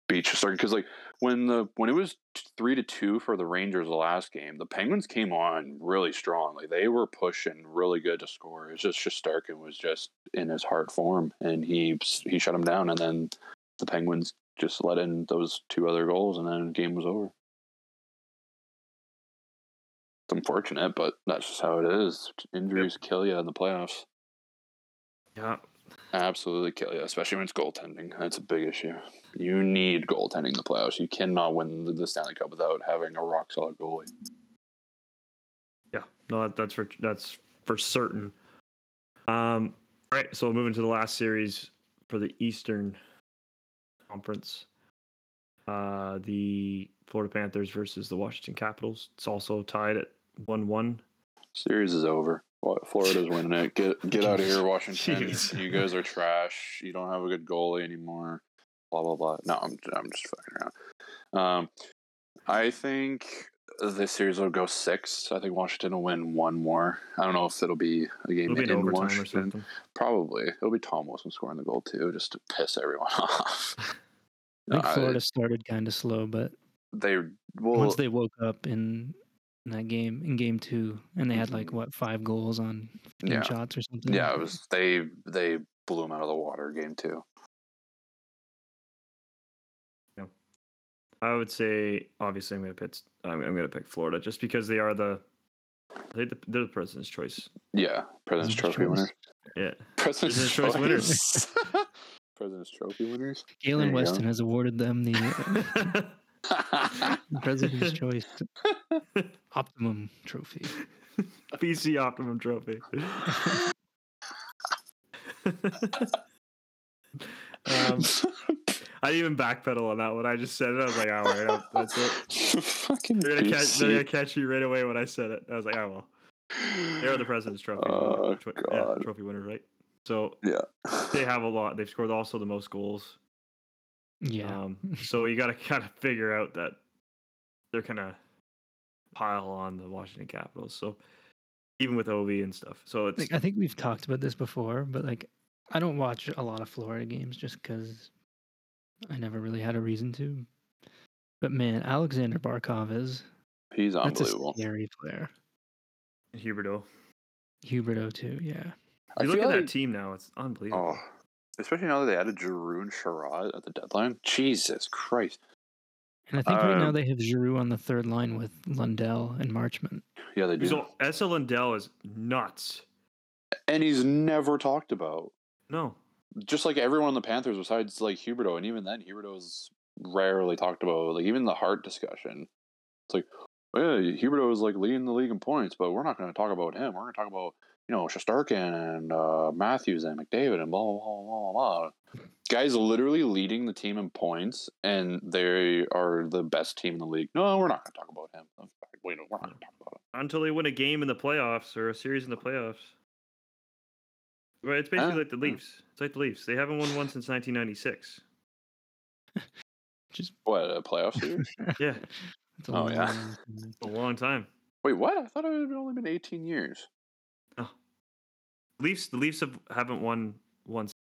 beat Shesterkin because, like, when the when it was three to two for the Rangers the last game, the Penguins came on really strong. Like they were pushing really good to score. It's just Shesterkin was just in his heart form, and he he shut him down. And then the Penguins just let in those two other goals, and then the game was over. It's unfortunate, but that's just how it is. Injuries kill you in the playoffs. yeah. Absolutely kill you, especially when it's goaltending. That's a big issue. You need goaltending in the playoffs. You cannot win the- Stanley Cup without having a rock solid goalie. Yeah, no, that, that's for that's for certain. Um, all right, so moving to the last series for the Eastern Conference, uh, the Florida Panthers versus the Washington Capitals. It's also tied at one-one. Series is over. Florida's winning it. Get get out of here, Washington. Jeez. You guys are trash. You don't have a good goalie anymore. Blah blah blah. No, I'm I'm just fucking around. Um, I think this series will go six. I think Washington will win one more. I don't know if it'll be a game It'll be in overtime or Washington. something. Probably it'll be Tom Wilson scoring the goal too, just to piss everyone off. I think Uh, Florida started kind of slow, but They well, once they woke up in, in that game, in game two, and they had like what five goals on Yeah. shots or something. yeah, it was they they blew them out of the water game two. I would say, obviously, I'm gonna pick. I'm, I'm gonna pick Florida just because they are the they the, they're the President's choice. Yeah, President's President's Trophy choice. winner. Yeah, President's, Choice Choice winners. President's Trophy winners. Galen There you go. Weston has awarded them the uh, President's Choice Optimum Trophy. PC Optimum Trophy. um, I didn't even backpedal on that one. I just said it. I was like, "All right, that's it." Fucking They're gonna, catch, they're gonna catch you right away when I said it. I was like, "Oh well." They're the President's Trophy. Oh, tro- yeah, God. trophy winner, right? So Yeah. they have a lot. They've scored also the most goals. Yeah. Um, so you got to kind of figure out that they're gonna pile on the Washington Capitals. So even with OV and stuff, so it's Like, I think we've talked about this before, but like I don't watch a lot of Florida games just because I never really had a reason to. But man, Alexander Barkov is He's that's a unbelievable. scary player. Huberdeau. Huberdeau too, yeah. I You look at feel that team now; it's unbelievable. Oh, especially now that they added Giroux and Chiarot at the deadline. Jesus Christ. And I think right now Um, they have Giroux on the third line with Lundell and Marchment. Yeah, they do. So Essa Lundell is nuts. and he's never talked about. No, Just like everyone on the Panthers besides like Huberdeau, and even then Huberdeau is rarely talked about. Like even the Hart discussion. It's like, well, yeah, Huberdeau is like leading the league in points, but we're not going to talk about him. We're going to talk about you know Shesterkin and uh, Matthews and McDavid and blah blah blah blah blah. Guys, literally leading the team in points, and they are the best team in the league. No, we're not going to talk about him. Wait, we're not going to talk about him. until they win a game in the playoffs or a series in the playoffs. Right, it's basically Ah, like the. Leafs. It's like the Leafs. They haven't won one since 1996. Just What a playoff series? Yeah, It's a Oh, yeah. long time. a long time. Wait, what? I thought it had only been 18 years. Leafs. The Leafs have haven't won once.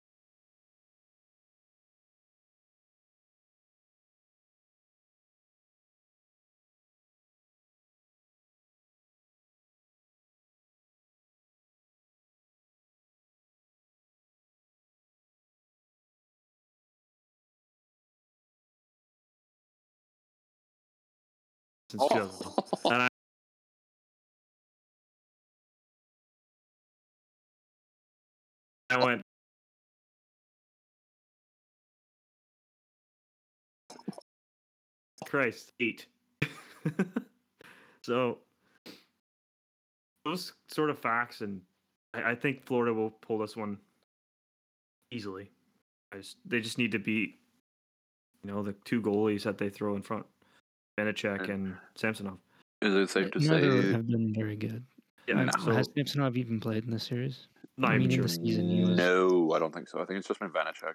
Since 2000. Oh. And I, I went. Christ, eight. so those sort of facts, and I, I think Florida will pull this one easily. I just, they just need to beat, you know, the two goalies that they throw in front, Vanecek and Samsonov. Is it safe to Neither say? have been very good. Yeah, Uh, so has Samsonov even played in this series? not I even mean, in sure. the season he was- No, I don't think so. I think it's just been Vanecek.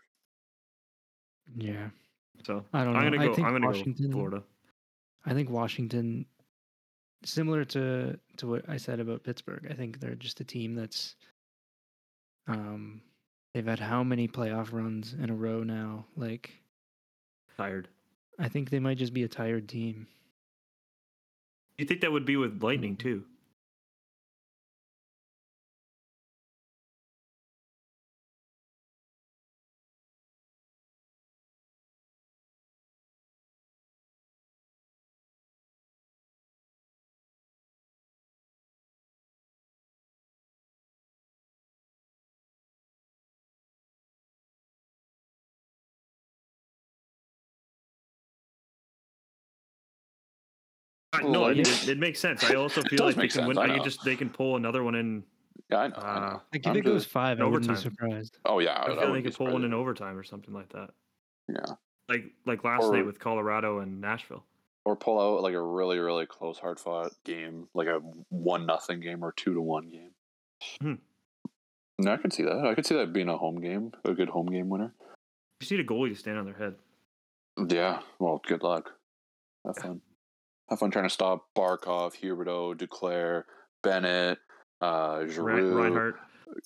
Yeah. So I don't Know. I'm gonna I go. think I'm gonna Washington- go Florida. I think Washington, similar to to what I said about Pittsburgh, I think they're just a team that's, um, they've had how many playoff runs in a row now? Like, Tired. I think they might just be a tired team. You think that would be with Lightning too? No, it, it, it makes sense. I also feel like they can win. sense, I I can just they can pull another one in. Yeah, I know. I Uh, know. Like if I'm it goes just- five, I wouldn't be overtime. surprised. oh yeah, I I, feel like they wouldn't could pull one in overtime or something like that. Yeah, Like like last Or- night with Colorado and Nashville. or pull out like a really really close, hard fought game, like a one nothing game or two to one game. Hmm. No, I could see that. I could see that being a home game, a good home game winner. You just need a goalie to stand on their head. Yeah. Well, good luck. Have fun. Have fun trying to stop Barkov, Huberdeau, Duclair, Bennett, uh, Rein- Giroux, Reinhart.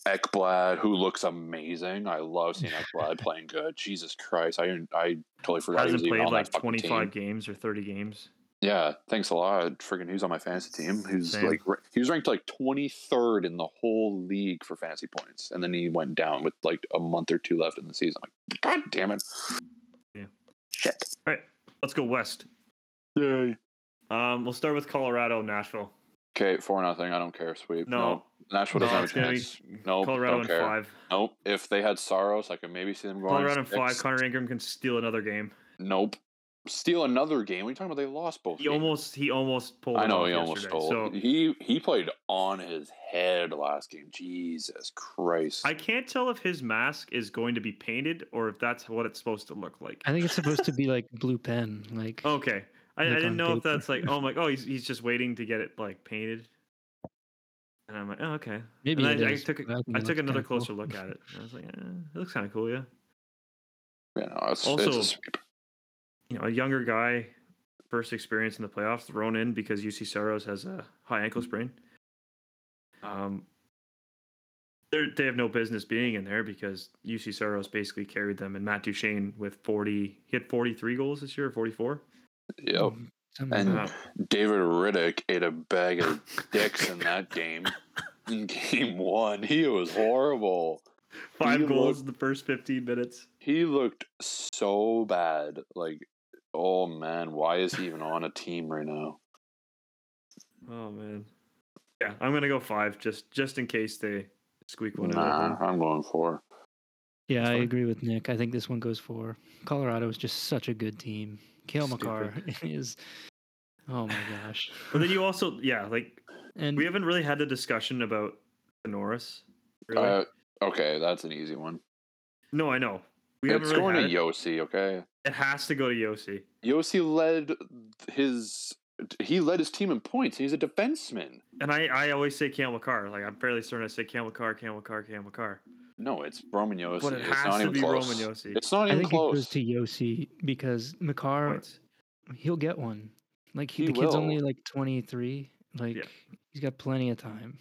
Ekblad, who looks amazing. I love seeing Ekblad playing good. Jesus Christ, I I totally forgot he was hasn't even played like 25 games or 30 games. Yeah, thanks a lot. Freaking, who's on my fantasy team? Who's Same. like he was ranked like twenty third in the whole league for fantasy points, and then he went down with like a month or two left in the season. Like, God damn it! Yeah. Shit. All right, let's go west. Yay. Um, we'll start with Colorado, Nashville. Okay, four nothing. I don't care. Sweep. No, Nashville no, doesn't it's have a gonna chance. No, Nope, Colorado don't in care. five. Nope. If they had Saros, I could maybe see them going. Colorado in five. Connor Ingram can steal another game. Nope. Steal another game. What are you talking about? They lost both. He games. almost he almost pulled. I know he almost stole. So he he played on his head last game. Jesus Christ. I can't tell if his mask is going to be painted or if that's what it's supposed to look like. I think it's supposed to be like blue pen. Like Okay. I, I didn't on know if that's like oh my oh he's he's just waiting to get it like painted. And I'm like, oh, okay. maybe and I, I took a, I took another kinda cool. closer look at it. and I was like, eh, it looks kind of cool, yeah. Yeah, no, it's, it's Also- a. You know, a younger guy, first experience in the playoffs, thrown in because Juuse Saros has a high ankle sprain. Um, they they have no business being in there because Juuse Saros basically carried them, and Matt Duchene with forty, he had forty three goals this year, forty four. Yep. Mm, And- Wow. David Rittich ate a bag of dicks in that game. In game one, he was horrible. Five He goals looked- in the first fifteen minutes. He looked so bad. Like, oh man, why is he even on a team right now? Oh man. Yeah, I'm gonna go five just just in case they squeak one out. Nah, home. I'm going for. Yeah, That's I fine. agree with Nick. I think this one goes for Colorado is just such a good team. Cale Stupid. Makar is oh my gosh. But then you also yeah, like and we haven't really had the discussion about the Norris. Really. Uh, okay, that's an easy one. no, I know. We it's haven't really going to it. Josi. Okay, It has to go to Josi. Josi led his. He led his team in points. He's a defenseman. And I, I always say Cam Makar. Like I'm fairly certain I say Cam Makar, Cam Makar, Cam Makar. No, it's Roman Josi. But it it's has not to even be close. Roman Josi. It's not I even think it close. goes to Josi because Makar Points. he'll get one. Like he, He the kid's only like 23. Like Yeah. he's got plenty of time.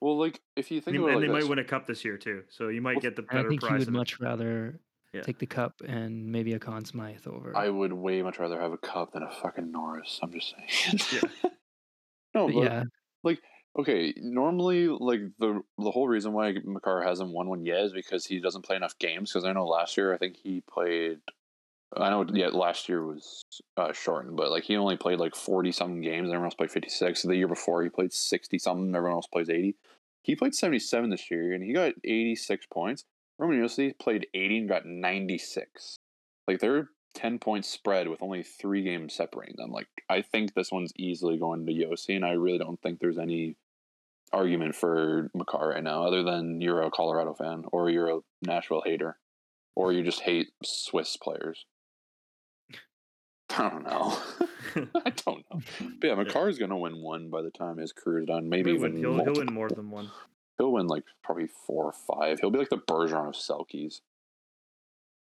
Well, like if you think he- about it and like they this, might win a cup this year too. So you might Well, get the And I better think he would of it. much rather Yeah. take the cup and maybe a Conn Smythe over. I would way much rather have a cup than a fucking Norris. I'm just saying. Yeah. no, But but yeah, okay. Normally, like the the whole reason why Makar hasn't won one yet is because he doesn't play enough games. Because I know last year, I think he played. I know, yeah, last year was uh, shortened, but like he only played like forty something games. and Everyone else played fifty six. The year before, he played sixty something. Everyone else plays eighty. He played seventy seven this year, and he got eighty six points. Roman Josi played eighty and got ninety six. Like they're ten point spread with only three games separating them. Like I think this one's easily going to Josi, and I really don't think there's any argument for Makar right now, other than you're a Colorado fan or you're a Nashville hater, or you just hate Swiss players. I don't know. I don't know. But yeah, Makar's gonna win one by the time his career's done. Maybe He'll even win, he'll, he'll win more than one. He'll win like probably four or five. He'll be like the Bergeron of Selkes.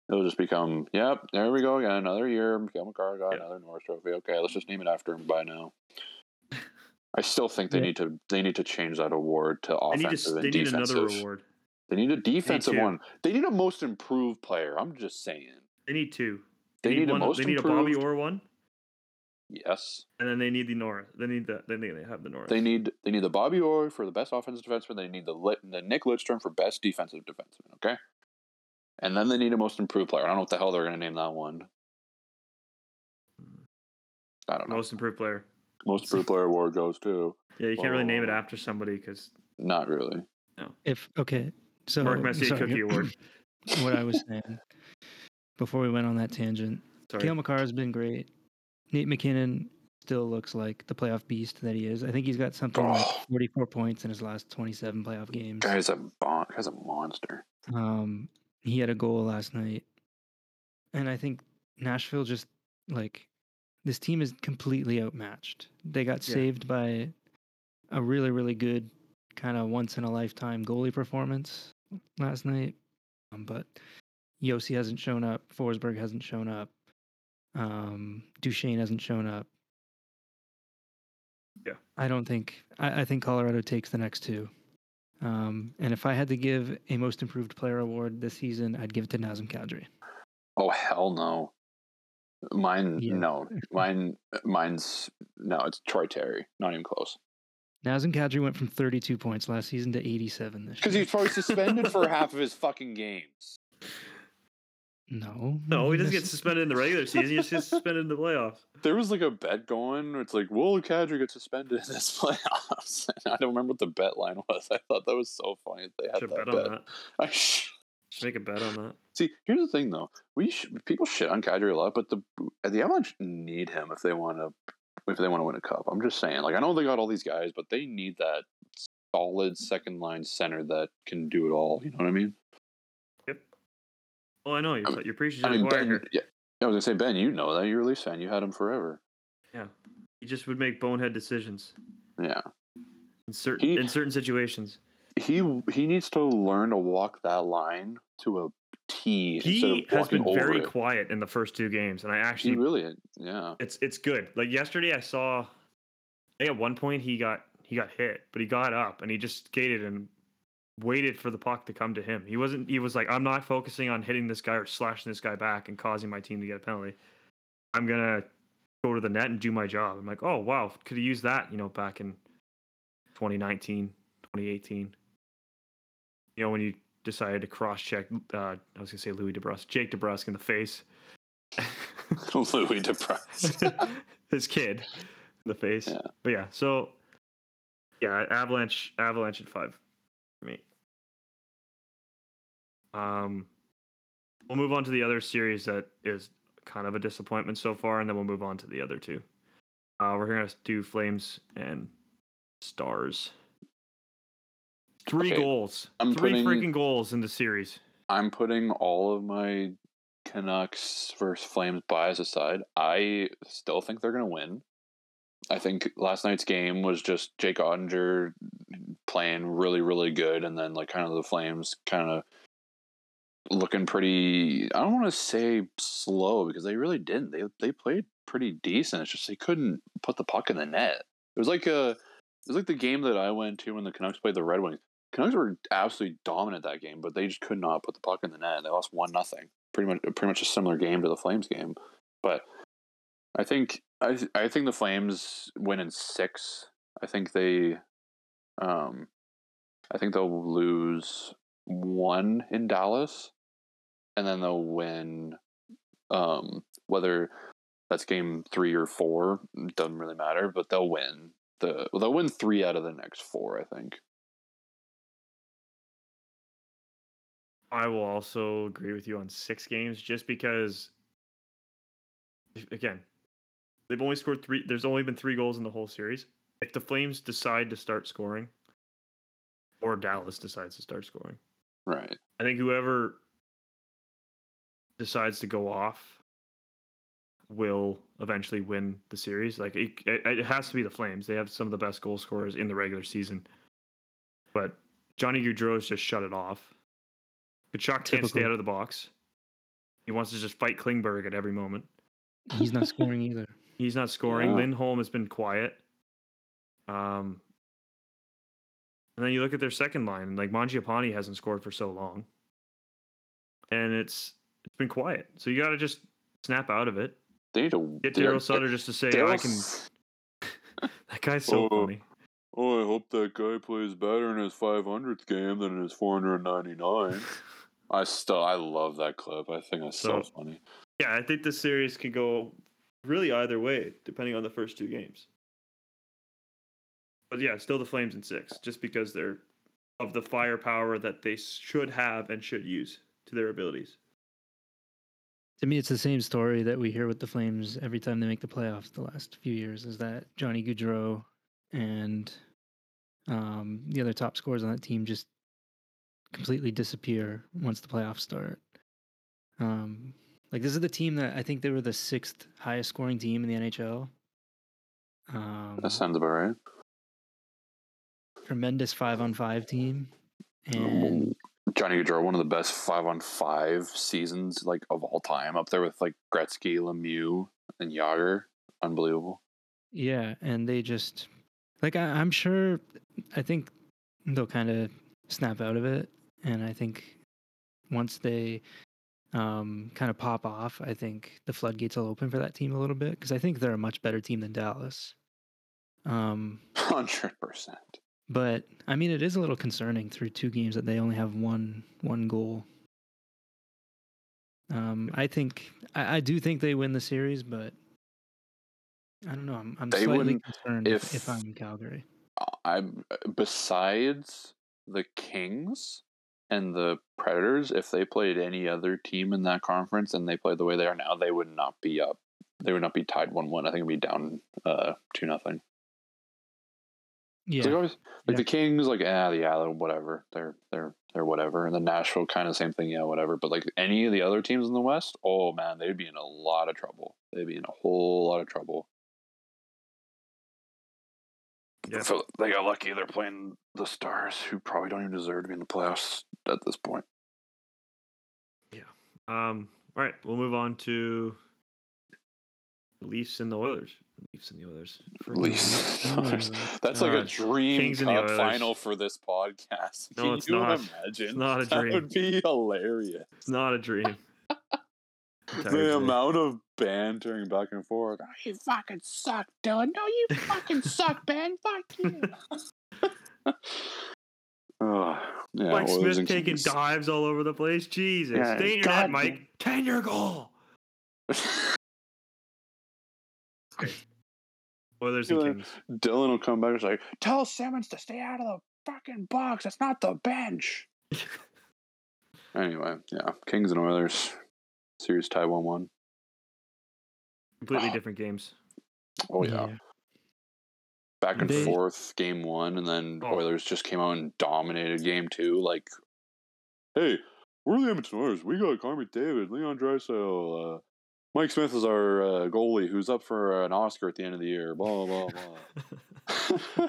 He'll just become, yep, there we go again. Another year. Mikael Makar got Yeah. another Norris Trophy. Okay, let's just name it after him by now. I still think they Yeah. need to they need to change that award to They need, offensive to, they and need another reward. They need a defensive one. They need a most improved player. I'm just saying. They need two. They need, one, a most improved. They need improved. a Bobby Orr one, yes. and then they need the Norris. They need the. Then they have the Norris. They need they need the Bobby Orr for the best offensive defenseman. They need the Lit, the Nick Lidstrom for best defensive defenseman. Okay, and then they need a most improved player. I don't know what the hell they're going to name that one. I don't know. most improved player. Most improved player award goes to Yeah, you can't really name it after somebody because not really. No. if okay, so Mark Messier sorry, Cookie Award. what I was saying before we went on that tangent, Sorry. Cale Makar has been great. Nate MacKinnon still looks like the playoff beast that he is. I think he's got something like Oh. 44 points in his last 27 playoff games. Guy's a bon- guy's a monster. Um, he had a goal last night, and I think Nashville just like this team is completely outmatched. They got Yeah. saved by a really, really good kind of once in a lifetime goalie performance last night, um, but Josi hasn't shown up. Forsberg hasn't shown up. Um, Duchene hasn't shown up. Yeah. I don't think. I, I think Colorado takes the next two. Um, and if I had to give a most improved player award this season, I'd give it to Nazem Kadri. Oh hell no. Mine Yeah. no. Mine mine's no, it's Troy Terry. Not even close. Nazem Kadri went from 32 points last season to 87 this year. Because he's probably suspended for half of his fucking games. No, No, he doesn't get suspended in the regular season. He just gets suspended in the playoffs. There was like a bet going. Where it's like, will Kadri get suspended in this playoffs? And I don't remember what the bet line was. I thought that was so funny. that They had Should that bet bet. on that. I sh- Should make a bet on that. See, here's the thing though. We sh- people shit on Kadri a lot, but the the Avalanche need him if they want to if they want to win a cup. I'm just saying. Like I know they got all these guys, but they need that solid second line center that can do it all. You know what I mean? Well, I know you're, I mean- you're preaching I to mean, Ben. Yeah, I was gonna say Ben. You know that you're a Leafs fan. You had him forever. Yeah, he just would make bonehead decisions Yeah. in certain He- in certain situations. He he needs to learn to walk that line to a T He has been very it. quiet in the first two games, and I He actually really, yeah. it's it's good. Like yesterday, I saw. I think at one point he got he got hit, but he got up and he just skated and waited for the puck to come to him. He wasn't. He was like, I'm not focusing on hitting this guy or slashing this guy back and causing my team to get a penalty. I'm gonna go to the net and do my job. I'm like, oh wow, could have used that, you know, back in 2019, 2018. You know, when you decided to cross check, uh, I was gonna say Louis DeBrusk, Jake DeBrusk in the face. Louis depressed. his kid in the face. Yeah. But yeah, so yeah, Avalanche Avalanche at five for me. Um we'll move on to the other series that is kind of a disappointment so far, and then we'll move on to the other two. Uh we're gonna do Flames and Stars. Three Okay, goals. I'm Three putting- freaking goals in the series. I'm putting all of my Canucks versus Flames bias aside. I still think they're going to win. I think last night's game was just Jake Oettinger playing really, really good, and then like kind of the Flames kind of looking pretty. I don't want to say slow because they really didn't. They they played pretty decent. It's just they couldn't put the puck in the net. It was like a. It was like the game that I went to when the Canucks played the Red Wings. Canucks were absolutely dominant that game, but they just could not put the puck in the net. They lost one nothing. Pretty much, pretty much a similar game to the Flames game. But I think I I think the Flames win in six. I think they, um, I think they'll lose one in Dallas, and then they'll win. Um, whether that's game three or four doesn't really matter, but they'll win the. Well, they'll win three out of the next four. I think. I will also agree with you on six games just because, again, they've only scored three. There's only been three goals in the whole series. If the Flames decide to start scoring, or Dallas decides to start scoring, Right. I think whoever decides to go off will eventually win the series. Like it, it, it has to be the Flames. They have some of the best goal scorers in the regular season, but Johnny Gaudreau's just shut it off. Tkachuk can't stay out of the box. He wants to just fight Klingberg at every moment. He's not scoring either. He's not scoring. Yeah. Lindholm has been quiet. Um, and then you look at their second line, and like Mangiapane hasn't scored for so long, and it's it's been quiet. So you got to just snap out of it. They need to Get Daryl Sutter just to say, Daryl "I can." That guy's so Oh. funny. Oh, I hope that guy plays better in his 500th game than in his 499. I still, I love that clip. I think that's so, So- funny. Yeah, I think this series could go really either way, depending on the first two games. But yeah, still the Flames in six, just because they're of the firepower that they should have and should use to their abilities. To me, it's the same story that we hear with the Flames every time they make the playoffs the last few years. Is that Johnny Gaudreau and um, the other top scorers on that team just completely disappear once the playoffs start. Um, like this is the team that I think they were the sixth highest scoring team in the NHL. Um, That sounds about right. tremendous five on five team, and Johnny Gaudreau, one of the best five on five seasons like of all time, up there with like Gretzky, Lemieux, and Jagr. Unbelievable. yeah, and they just like I, I'm sure. I think they'll kind of snap out of it, and I think once they um, kind of pop off, I think the floodgates will open for that team a little bit because I think they're a much better team than Dallas. Um, Hundred percent. But I mean, it is a little concerning through two games that they only have one one goal. Um, I think I, I do think they win the series, but I don't know. I'm I'm They slightly concerned if, if I'm Calgary. I'm besides the Kings and the Predators. If they played any other team in that conference and they played the way they are now, they would not be up. They would not be tied one-one. I think it'd be down uh, two nothing. Yeah, Like, always, like Yeah. the Kings, like ah, yeah, they're whatever. They're they're they're whatever. And the Nashville, kind of same thing, yeah, whatever. But like any of the other teams in the West, oh man, they'd be in a lot of trouble. They'd be in a whole lot of trouble. Yeah. So they got lucky. They're playing the Stars, who probably don't even deserve to be in the playoffs at this point. Yeah. Um, all right, we'll move on to Leafs and the Oilers. Leafs and the Oilers. For Leafs. Mm. That's like a dream Kings cup final for this podcast. No, Can it's you not. imagine? It's not a dream. That would be hilarious. It's not a dream. the amount of bantering back and forth. Oh, you fucking suck, Dylan. No, you fucking suck, Ben. Fuck you. oh, yeah, Mike Oilers Smith taking Kings. dives all over the place. Jesus. Yeah, Stay in your God net, Mike. Ten your goal. Oilers and Yeah. Kings. Dylan will come back and say, like, "Tell Simmonds to stay out of the fucking box. That's not the bench." anyway, yeah, Kings and Oilers series tie one one. Completely Wow. different games. Oh yeah. back and They- forth game one, and then Oh. Oilers just came out and dominated game two. Like, hey, we're the Edmonton Oilers. We got Connor McDavid, Leon Draisaitl, uh, Mike Smith is our uh, goalie, who's up for an Oscar at the end of the year. Blah blah blah.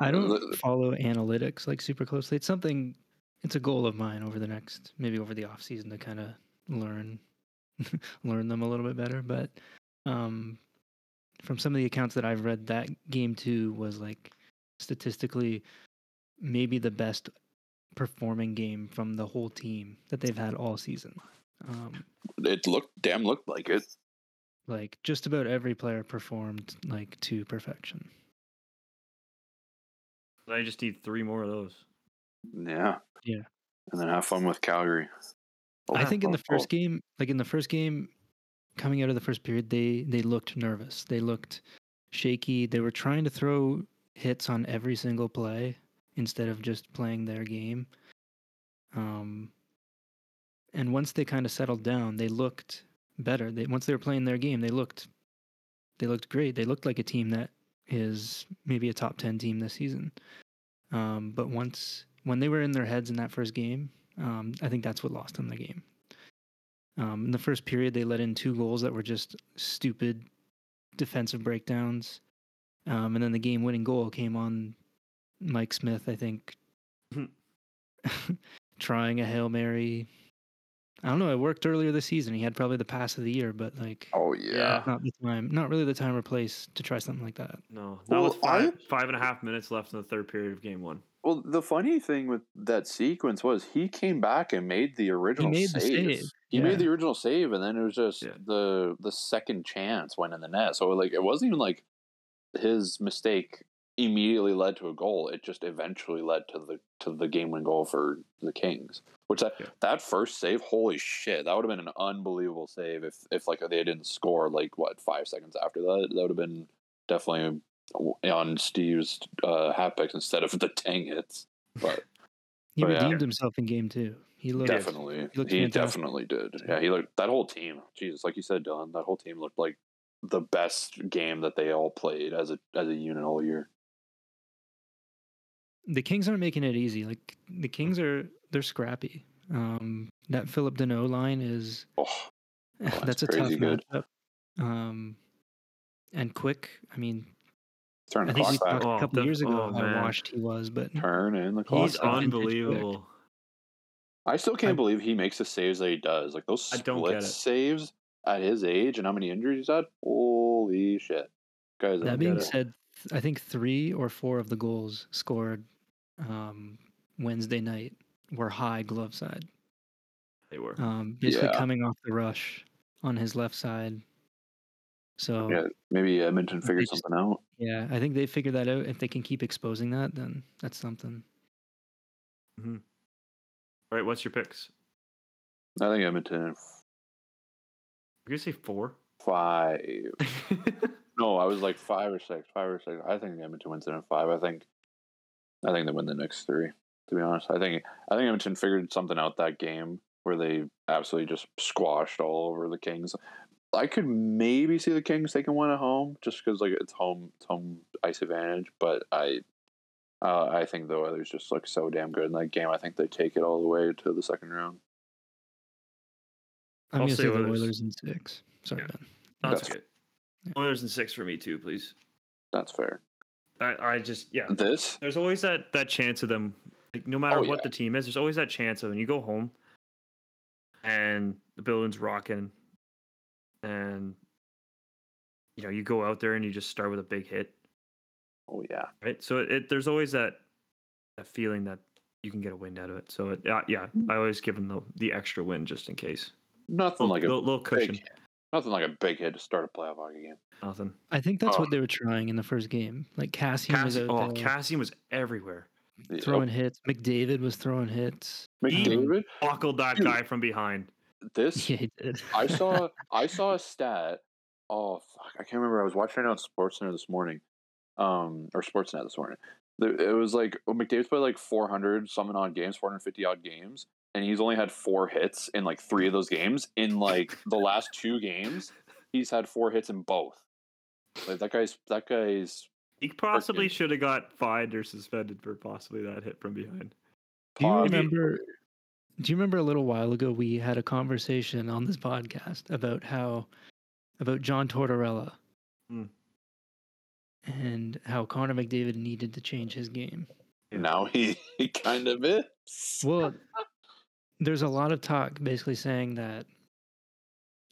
I don't follow analytics like super closely. It's something. It's a goal of mine over the next maybe over the off season to kind of learn learn them a little bit better. But um, from some of the accounts that I've read, that game two was like statistically maybe the best performing game from the whole team that they've had all season. Um, it looked damn looked like it. like just about every player performed like to perfection. I just need three more of those. Yeah. Yeah. And then have fun with Calgary. I Oh, think in oh, the first oh. game, like in the first game, coming out of the first period, they they looked nervous. They looked shaky. They were trying to throw hits on every single play instead of just playing their game. Um, and once they kind of settled down, they looked better. They once they were playing their game, they looked they looked great. They looked like a team that is maybe a top ten team this season. Um, but once when they were in their heads in that first game, um, I think that's what lost them the game. Um, in the first period, they let in two goals that were just stupid defensive breakdowns, um, and then the game-winning goal came on Mike Smith, I think, trying a hail mary. I don't know. It worked earlier this season. He had probably the pass of the year, but like Oh yeah. Yeah. not the time, not really the time or place to try something like that. No, that Well, was five, I- five and a half minutes left in the third period of game one. Well, the funny thing with that sequence was he came back and made the original made the save. save, He yeah. made the original save, and then it was just Yeah. the the second chance went in the net. So like it wasn't even like his mistake immediately led to a goal. It just eventually led to the to the game winning goal for the Kings. Which that Yeah. that first save, holy shit, that would have been an unbelievable save if if like they didn't score like what five seconds after that. That would have been definitely on Steve's uh, hat picks instead of the Tang hits. But He yeah. redeemed himself in game two. He looked definitely, looked he definitely did. Yeah, he looked that whole team. Jesus, like you said, Dylan, that whole team looked like the best game that they all played as a as a unit all year. The Kings aren't making it easy. Like the Kings are they're scrappy. Um, that Phillip Danault line is Oh, that's, that's a tough good. matchup. Um, and quick. I mean, turn I the think we clock back. talked Oh, a couple the- years ago oh, how man. washed he was, but Turn in the clock. He's back. unbelievable. I still can't I'm- believe he makes the saves that he does. Like those I don't split get it. saves at his age and how many injuries he's had. Holy shit, guys! That being said, I think three or four of the goals scored um, Wednesday night were high glove side. They were. Um, basically Yeah. coming off the rush on his left side. So yeah, maybe Edmonton They figured just- something out. Yeah, I think they figured that out. If they can keep exposing that, then that's something. Mhm All right, what's your picks? I think Edmonton in We're gonna say four. five. No, I was like five or six, five or six. I think Edmonton wins it in five. I think, I think they win the next three. To be honest, I think I think Edmonton figured something out that game where they absolutely just squashed all over the Kings. I could maybe see the Kings taking one at home just because like it's home, it's home ice advantage. But I, uh, I think the Oilers just look so damn good in that game. I think they take it all the way to the second round. I'm I'll gonna say say the Oilers. Oilers in six. Sorry, Yeah. Ben. That's That's- good. Oilers and six for me too, please. That's fair. I, I just yeah. This There's always that that chance of them. Like no matter Oh, what yeah. the team is, there's always that chance of when you go home and the building's rocking, and you know you go out there and you just start with a big hit, oh yeah, right? So it, there's always that that feeling that you can get a wind out of it. So it, yeah, yeah, I always give them the the extra win just in case. nothing Little, like a little, little cushion. big, nothing like a big hit to start a playoff hockey game. Nothing. I think that's Oh. what they were trying in the first game. Like Kassian was out oh, there Kassian was everywhere. Yeah. throwing hits. McDavid was throwing hits. McDavid, Buckled that Dude. guy from behind. this Yeah, he did. I saw I saw a stat. Oh fuck, I can't remember. I was watching it on SportsCenter this morning, um, or Sportsnet this morning. It was like oh, McDavid's played like 400 something odd games, 450 odd games, and he's only had four hits in like three of those games. In like the last two games, he's had four hits in both. Like that guy's that guy's He possibly should have got fined or suspended for possibly that hit from behind. Do you remember? Do you remember a little while ago we had a conversation on this podcast about how about John Tortorella Hmm. and how Connor McDavid needed to change his game. now he, he kind of is. Well, there's a lot of talk basically saying that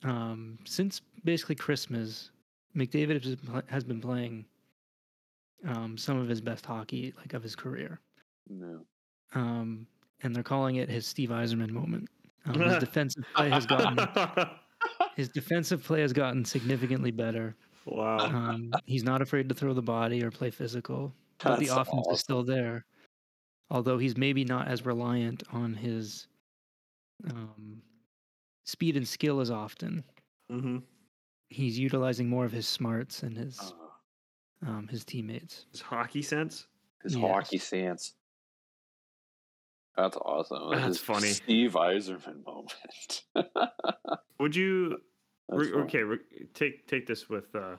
um, since basically Christmas, McDavid has, been playing um, some of his best hockey, like of his career. No. Um, and they're calling it his Steve Yzerman moment. Um, his defensive play has gotten his defensive play has gotten significantly better. wow. Um, he's not afraid to throw the body or play physical, but the offense awesome. is still there. Although he's maybe not as reliant on his um, speed and skill as often. hmm He's utilizing more of his smarts and his Uh, um, his teammates. His hockey sense. his Yes. hockey sense. That's awesome. That's funny. Steve Yzerman moment. Would you? That's re- okay, re- take take this with. uh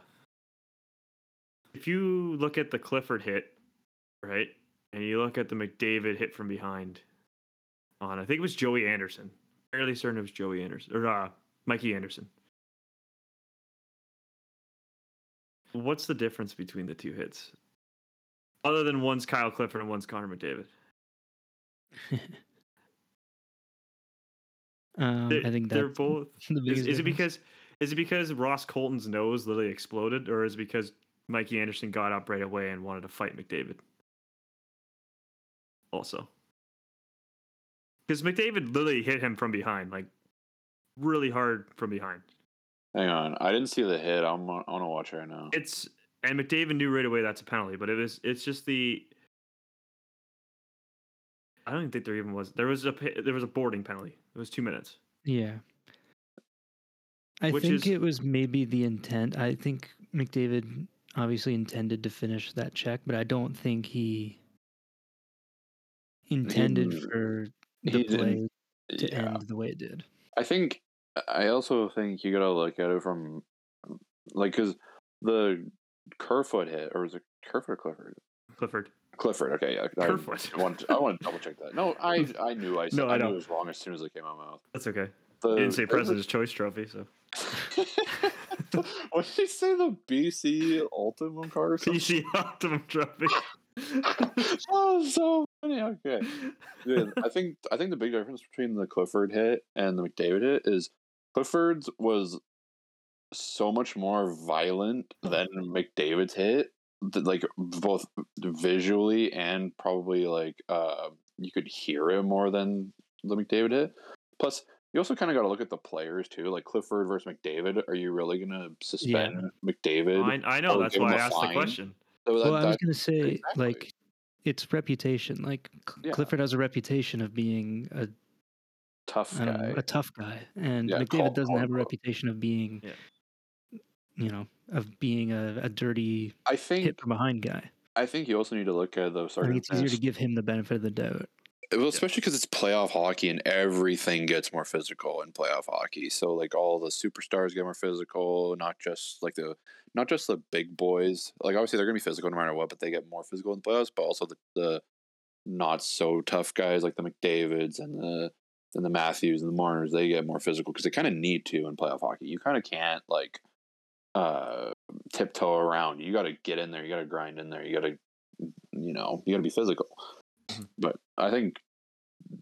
If you look at the Clifford hit, right, and you look at the McDavid hit from behind, on I think it was Joey Anderson. Fairly certain it was Joey Anderson or uh, Mikey Anderson. What's the difference between the two hits? Other than one's Kyle Clifford and one's Connor McDavid. um, They- I think they're both the Is, is it because is it because Ross Colton's nose literally exploded, or is it because Mikey Anderson got up right away and wanted to fight McDavid? Also, because McDavid literally hit him from behind, like really hard from behind. Hang on, I didn't see the hit. I'm on, I want to watch right now. It's and McDavid knew right away that's a penalty, but it was it's just the. I don't even think there even was there was a there was a boarding penalty. It was two minutes. Yeah. I Which think is- it was maybe the intent. I think McDavid obviously intended to finish that check, but I don't think he intended didn't- for he the didn't- play. to yeah. end the way it did. I think I also think you gotta look at it from like because the Kerfoot hit or was it Kerfoot or Clifford? Clifford. Clifford. Okay, yeah. I, Kerfoot. I want I want to double check that. No, I I knew I said, No, I I, knew know. it was wrong as soon as it came out of my mouth. That's okay. The, You didn't say it was President's Choice Trophy, so what did he say? The PC Optimum card or something? PC Optimum Trophy. that was so funny. Okay. Dude, I think I think the big difference between the Clifford hit and the McDavid hit is Clifford's was so much more violent than McDavid's hit. Like both visually and probably like uh you could hear it more than the McDavid hit. Plus, you also kind of got to look at the players too. Like Clifford versus McDavid. Are you really gonna suspend McDavid? I, I know. That's why I asked the question. So that- well, I was gonna say exactly. like its reputation. Like C- Yeah. Clifford has a reputation of being a tough guy. know, a tough guy, and Yeah, McDavid call- doesn't call have a reputation of being, Yeah. you know, of being a, a dirty I think hit from behind guy. I think you also need to look at the I think it's easier to give him the benefit of the doubt. Well, especially because it's playoff hockey and everything gets more physical in playoff hockey. So like all the superstars get more physical, not just like the not just the big boys. Like obviously they're gonna be physical no matter what, but they get more physical in the playoffs. But also the, the not so tough guys like the McDavids and the and the Matthews and the Marners, they get more physical because they kind of need to in playoff hockey. You kind of can't like uh tiptoe around. You got to get in there. You got to grind in there. You got to you know you got to be physical. But I think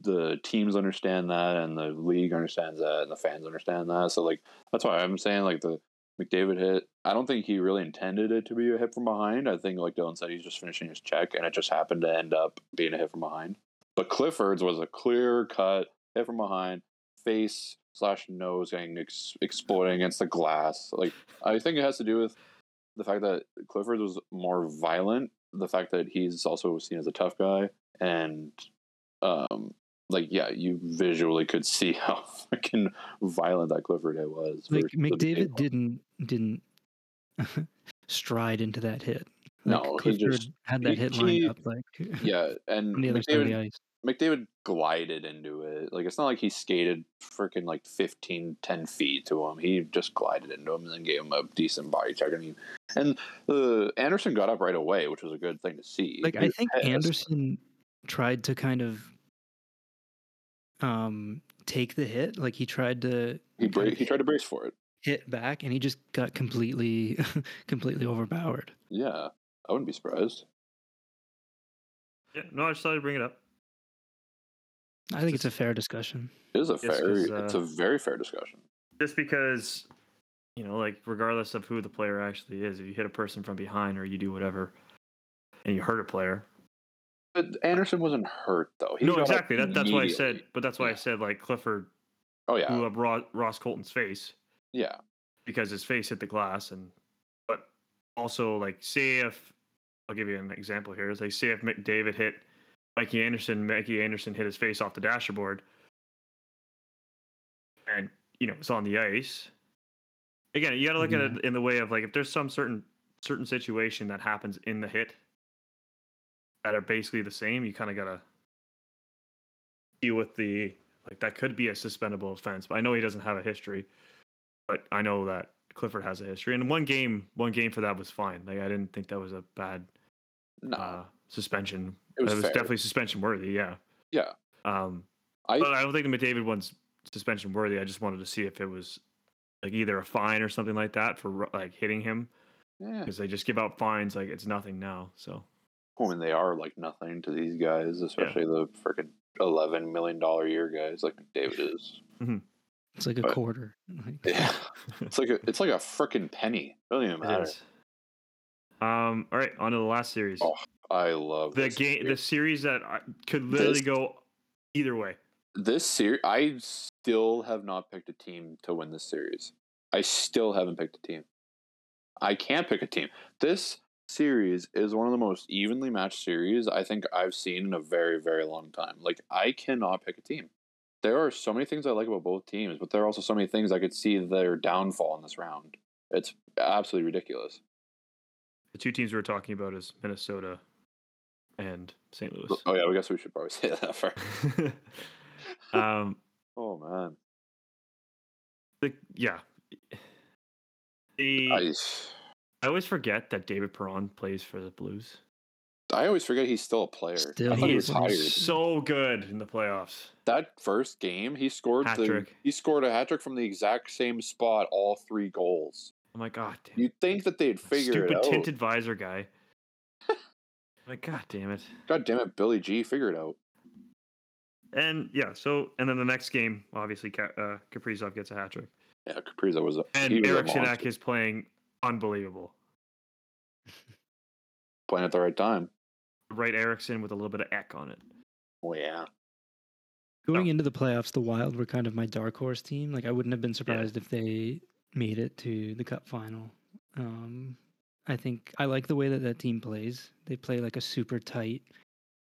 the teams understand that, and the league understands that, and the fans understand that. So like that's why I'm saying like the McDavid hit. I don't think he really intended it to be a hit from behind. I think like Dylan said, he's just finishing his check, and it just happened to end up being a hit from behind. But Clifford's was a clear cut hit from behind, face slash nose getting ex- exploding against the glass. Like I think it has to do with the fact that Clifford was more violent, the fact that he's also seen as a tough guy, and um, like yeah, you visually could see how freaking violent that Clifford hit was. Like versus the big McDavid didn't didn't stride into that hit. No, Like, he Clifford just- had that he- hit lined he- up like Yeah, and on the other side of the McDavid, ice. McDavid glided into it. Like it's not like he skated freaking like 15, 10 feet to him. He just glided into him and then gave him a decent body check. I mean, and uh, Anderson got up right away, which was a good thing to see. Like I think pissed. Anderson tried to kind of um take the hit. Like he tried to he bra- he tried to brace for it. hit back, and he just got completely completely overpowered. Yeah, I wouldn't be surprised. Yeah, no, I just thought I'd bring it up. I think it's a fair discussion. It is a Yes, fair. 'cause, it's uh, a very fair discussion. Just because, you know, like regardless of who the player actually is, if you hit a person from behind or you do whatever, and you hurt a player, But Anderson wasn't hurt though. He no, exactly. That, that's why I said. But that's why I said like Clifford Oh yeah, blew up Ross, Ross Colton's face yeah. because his face hit the glass, and but also like say if I'll give you an example here. Is like say if McDavid hit Mikey Anderson, Mikey Anderson hit his face off the dashboard, and you know it's on the ice. Again, you got to look at mm-hmm. it in the way of like if there's some certain certain situation that happens in the hit that are basically the same, you kind of gotta deal with the like that could be a suspendable offense. But I know he doesn't have a history, but I know that Clifford has a history. And one game, one game for that was fine. Like I didn't think that was a bad No, uh, suspension. it was, it was definitely suspension worthy. Yeah. yeah. Um, I but I don't think the McDavid one's suspension worthy. I just wanted to see if it was like either a fine or something like that for like hitting him yeah. because they just give out fines like it's nothing now. So When they are like nothing to these guys, especially the freaking eleven million dollar year guys like David is. It's like a But- quarter. Yeah, it's like a it's like a freaking penny. It doesn't even matter. is. Um. All right. On to the last series. Oh, I love the this game. The series. series that I, could literally This- go either way. This series, I still have not picked a team to win this series. I still haven't picked a team. I can't pick a team. This series is one of the most evenly matched series I think I've seen in a very, very long time. Like, I cannot pick a team. There are so many things I like about both teams, but there are also so many things I could see their downfall in this round. It's absolutely ridiculous. The two teams we're talking about is Minnesota and St. Louis. Oh, yeah, I guess we should probably say that first. um, Oh man, The, yeah. The, I, I always forget that David Perron plays for the Blues. I always forget he's still a player. Still, he he is retired. so good in the playoffs. that first game, he scored the, Hat-trick. he scored a hat trick from the exact same spot, all three goals. I'm like, God damn. You'd think that they'd figure Stupid it out. tinted visor guy. like, God damn it. God damn it, Billy G, figure it out. And yeah, so and then the next game, obviously, uh, Kaprizov gets a hat trick, Yeah, Kaprizov was a and he Eriksson Ek is playing unbelievable. playing at the right time. Right, Eriksson with a little bit of Ek on it. Oh yeah, Going No. into the playoffs, the Wild were kind of my dark horse team. Like I wouldn't have been surprised if they made it to the Cup final. Um, I think I like the way that that team plays. They play like a super tight,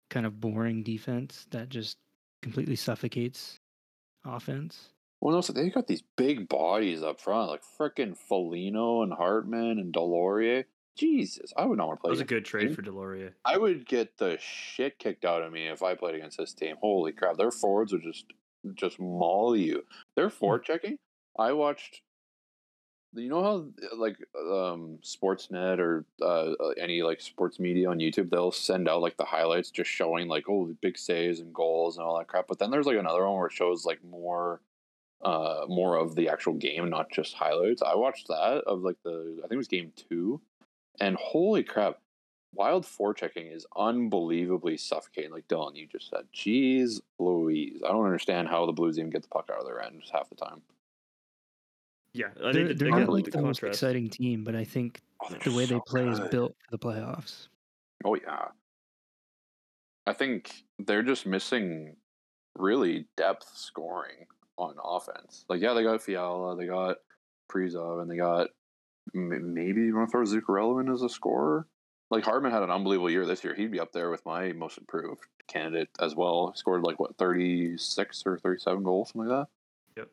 kind of boring defense that just completely suffocates offense. Well, no, so they got these big bodies up front, like frickin' Foligno and Hartman and Deslauriers. Jesus, I would not want to play. That was a good trade team. for Deslauriers. I would get the shit kicked out of me if I played against this team. Holy crap, their forwards would just just maul you. Their forward checking. I watched. You know how like um Sportsnet or uh, uh, any like sports media on YouTube they'll send out like the highlights just showing like oh the big saves and goals and all that crap. But then there's like another one where it shows like more uh more of the actual game, not just highlights. I watched that of like the I think it was game two, and holy crap, wild forechecking is unbelievably suffocating. Like Dylan, you just said, "Jeez, Louise!" I don't understand how the Blues even get the puck out of their end just half the time. Yeah, I They're, think they're not like the the most exciting team, but I think Oh, the way they so play is built for the playoffs. Oh yeah. I think they're just missing really depth scoring on offense. Like yeah, they got Fiala, they got Prizov, and they got maybe you want to throw Zuccarello in as a scorer. Like Hartman had an unbelievable year this year. He'd be up there with my most improved candidate as well. Scored like what thirty six or thirty seven goals, something like that. Yep.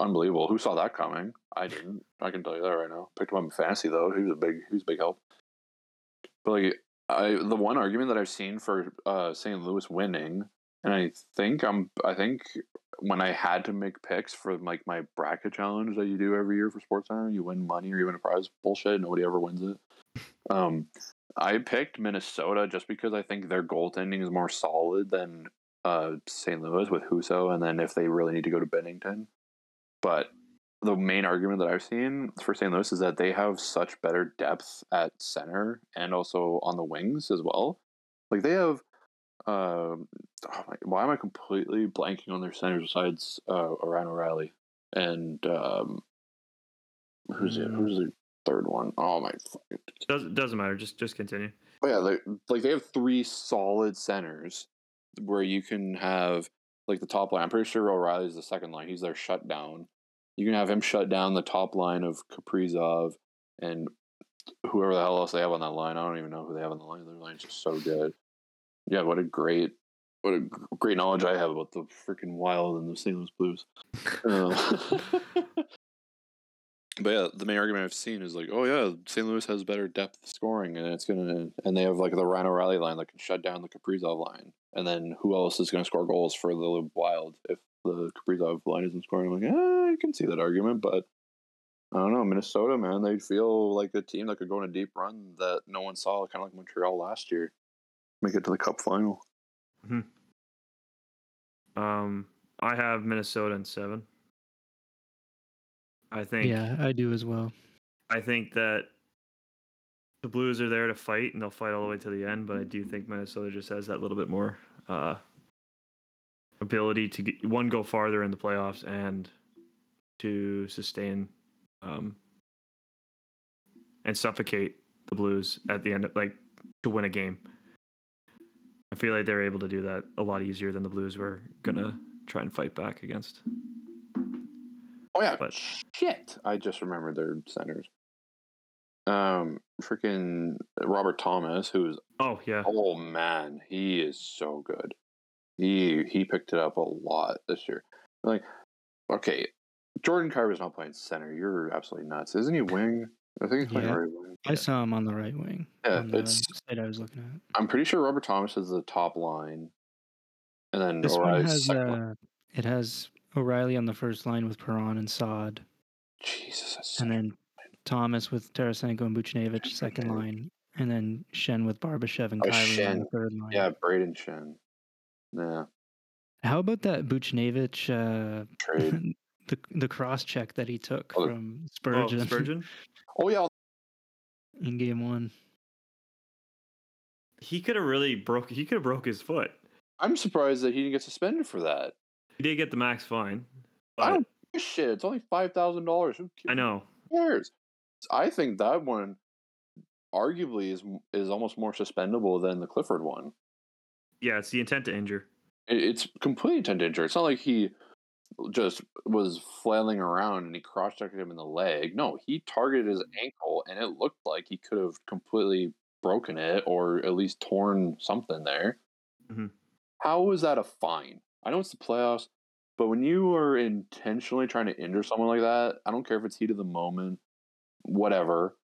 Unbelievable. Who saw that coming? I didn't. I can tell you that right now. Picked him up in fantasy though. He was a big. He was a big help. But like I, the one argument that I've seen for uh, St. Louis winning, and I think I'm, I think when I had to make picks for like my bracket challenge that you do every year for SportsCenter, you win money or you win a prize. Bullshit. Nobody ever wins it. Um, I picked Minnesota just because I think their goaltending is more solid than uh, St. Louis with Husso, and then if they really need to go to Binnington. But the main argument that I've seen for St. Louis is that they have such better depth at center and also on the wings as well. Like they have, um, oh my, why am I completely blanking on their centers besides uh, Ryan O'Reilly and um, who's it? Mm. Who's the third one? Oh my fucking Doesn't doesn't matter. Just just continue. Oh yeah, like like they have three solid centers where you can have like the top line. I'm pretty sure O'Reilly's the second line. He's their shutdown. You can have him shut down the top line of Kaprizov and whoever the hell else they have on that line. I don't even know who they have on the line. Their line's just so good. Yeah, what a great, what a great knowledge I have about the freaking Wild and the St. Louis Blues. Um, but yeah, the main argument I've seen is like, oh yeah, St. Louis has better depth scoring, and it's gonna, and they have like the Ryan O'Reilly line that can shut down the Kaprizov line, and then who else is gonna score goals for the Wild if the Kaprizov line isn't scoring? I'm like, eh, I can see that argument, but I don't know, Minnesota, man, they feel like a team that could go on a deep run that no one saw, kind of like Montreal last year, make it to the Cup final. Um, I have Minnesota in seven. I think. Yeah, I do as well. I think that the Blues are there to fight, and they'll fight all the way to the end. But I do think Minnesota just has that little bit more uh, ability to get, one go farther in the playoffs and to sustain um, and suffocate the Blues at the end, of, like to win a game. I feel like they're able to do that a lot easier than the Blues were gonna try and fight back against. Oh yeah, But- shit! I just remembered their centers. Um, freaking Robert Thomas, who's Oh yeah, oh man, he is so good. He he picked it up a lot this year. Like, okay, Jordan Carver's not playing center. You're absolutely nuts, isn't he? Wing? I think he's playing Yeah. right wing. I saw him on the right wing. Yeah, on the it's- site I was looking at. I'm pretty sure Robert Thomas is the top line, and then This one has second uh, it has O'Reilly on the first line with Perron and Saad, Jesus, and then Thomas with Tarasenko and Buchnevich second line, and then Schenn with Barbashev and Oh, on the third line. yeah, Brayden Schenn. Yeah, How about that Buchnevich, uh, trade. the the cross check that he took Oh, from Oh, Spurgeon, Spurgeon. oh yeah, in game one? He could have really broke. He could have broke his foot. I'm surprised that he didn't get suspended for that. He did get the max fine. I but don't give a shit. It's only five thousand dollars. Who I know. cares? I think that one, arguably, is is almost more suspendable than the Clifford one. Yeah, it's the intent to injure. It's completely intent to injure. It's not like he just was flailing around and he cross checked him in the leg. No, he targeted his ankle and it looked like he could have completely broken it or at least torn something there. Mhm. How is that a fine? I know it's the playoffs, but when you are intentionally trying to injure someone like that, I don't care if it's heat of the moment, whatever.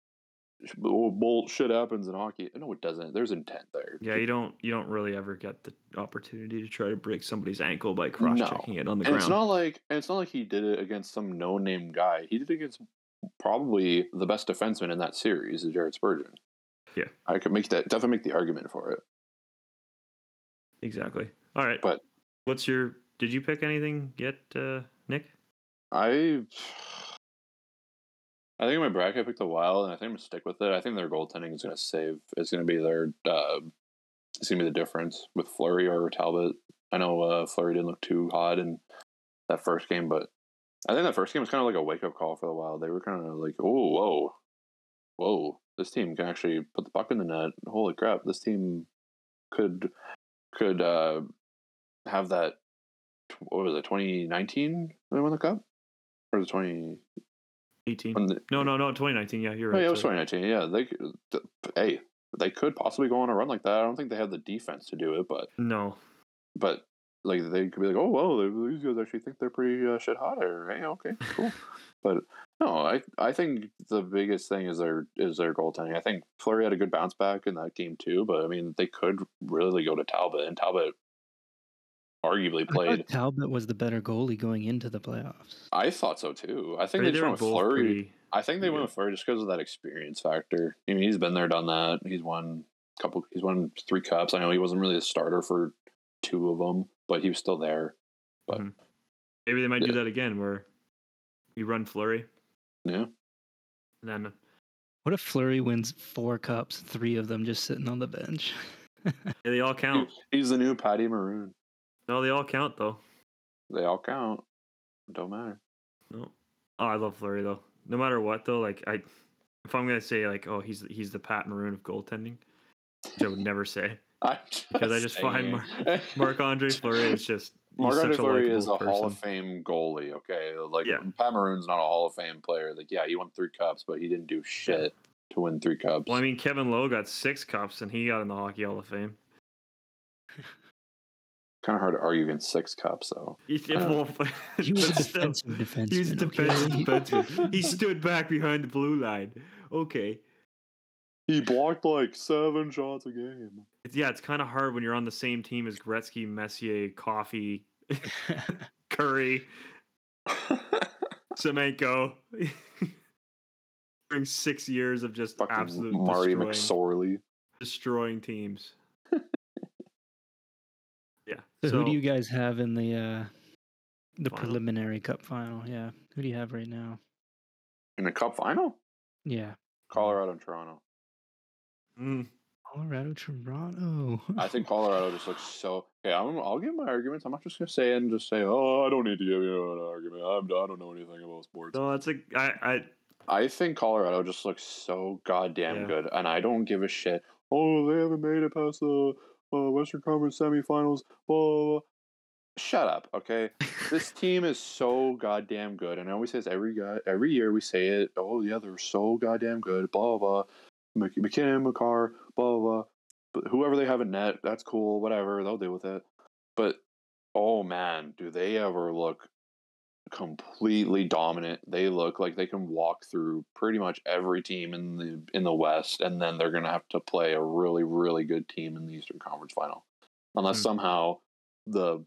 Bull- Bullshit happens in hockey. No, it doesn't. There's intent there. Yeah, you don't. You don't really ever get the opportunity to try to break somebody's ankle by cross checking it on the and ground. it's not like and it's not like he did it against some no-name guy. He did it against probably the best defenseman in that series, is Jared Spurgeon. Yeah. I could make that definitely make the argument for it. exactly. All right. But- what's your? Did you pick anything yet, uh, Nick? I I think in my bracket I picked the Wild, and I think I'm gonna stick with it. I think their goaltending is gonna save. It's gonna be their. Uh, it's gonna be the difference with Fleury or Talbot. I know uh, Fleury didn't look too hot in that first game, but I think that first game was kind of like a wake up call for the Wild. They were kind of like, oh, whoa, whoa, this team can actually put the puck in the net. Holy crap, this team could could uh, have that. What was it? 2019 when they won the cup, or it 20? 18. When the, No, no, no. 2019. Yeah, you're Oh, right. yeah, it was 2019. Yeah, they could- th- hey, they could possibly go on a run like that. I don't think they have the defense to do it, but No. but like they could be like, oh well, these guys actually think they're pretty uh, shit hot. Or hey, okay, cool. but no, I I think the biggest thing is their is their goaltending. I think Fleury had a good bounce back in that game too, but I mean they could really go to Talbot, and Talbot arguably I thought played. Talbot was the better goalie going into the playoffs. I thought so too. I think They, they just went with Fleury. pretty. I think they pretty went with Fleury just because of that experience factor. I mean, he's been there, done that. He's won a couple. He's won three cups. I know he wasn't really a starter for two of them, but he was still there. But mm-hmm. maybe they might do that again, where you run Fleury, Yeah, and then What if Fleury wins four cups, three of them just sitting on the bench? yeah, they all count. he's the new Patty Maroon. No, they all count though. They all count. Don't matter. No. Oh, I love Fleury though. No matter what though, like I, if I'm gonna say like, oh, he's he's the Pat Maroon of goaltending, which I would never say. Because I just find Mar- Marc Andre Fleury is just Marc Andre Fleury is a likable Hall of. Fame goalie. Okay, like Yeah. Pat Maroon's not a Hall of Fame player. Like, yeah, he won three cups, but he didn't do shit to win three cups. Well, I mean, Kevin Lowe got six cups and he got in the Hockey Hall of Fame. kind of hard to argue against six cups, though. He, Uh, well, He was a defensive defenseman. he was a okay? defenseman. He stood back behind the blue line. Okay. He blocked like seven shots a game. It's, yeah, it's kind of hard when you're on the same team as Gretzky, Messier, Coffey, Kurri, Semenko. During six years of just Fucking absolute Marty destroying, McSorley. destroying teams. Yeah. So, who do you guys have in the uh, the Final? preliminary cup final? Yeah, who do you have right now? In the cup final? Yeah, Colorado and Toronto. Mm, Colorado, Toronto. I think Colorado just looks so. Okay, I'm, I'll give my arguments. I'm not just gonna say it and just say, "Oh, I don't need to give you an argument. I'm, I don't know anything about sports." no, that's a I I I think Colorado just looks so goddamn Yeah. good, and I don't give a shit. Oh, they haven't made it past the uh, Western Conference semifinals. Blah, blah, blah. Shut up, okay? this team is so goddamn good, and I always say this every guy, every year we say it. Oh yeah, they're so goddamn good. Blah blah. blah. Mc- MacKinnon, Makar, blah blah. blah. But whoever they have in net, that's cool. Whatever, they'll deal with it. But oh man, do they ever look completely dominant. They look like they can walk through pretty much every team in the in the West, and then they're gonna have to play a really really good team in the Eastern Conference Final, unless Hmm. somehow the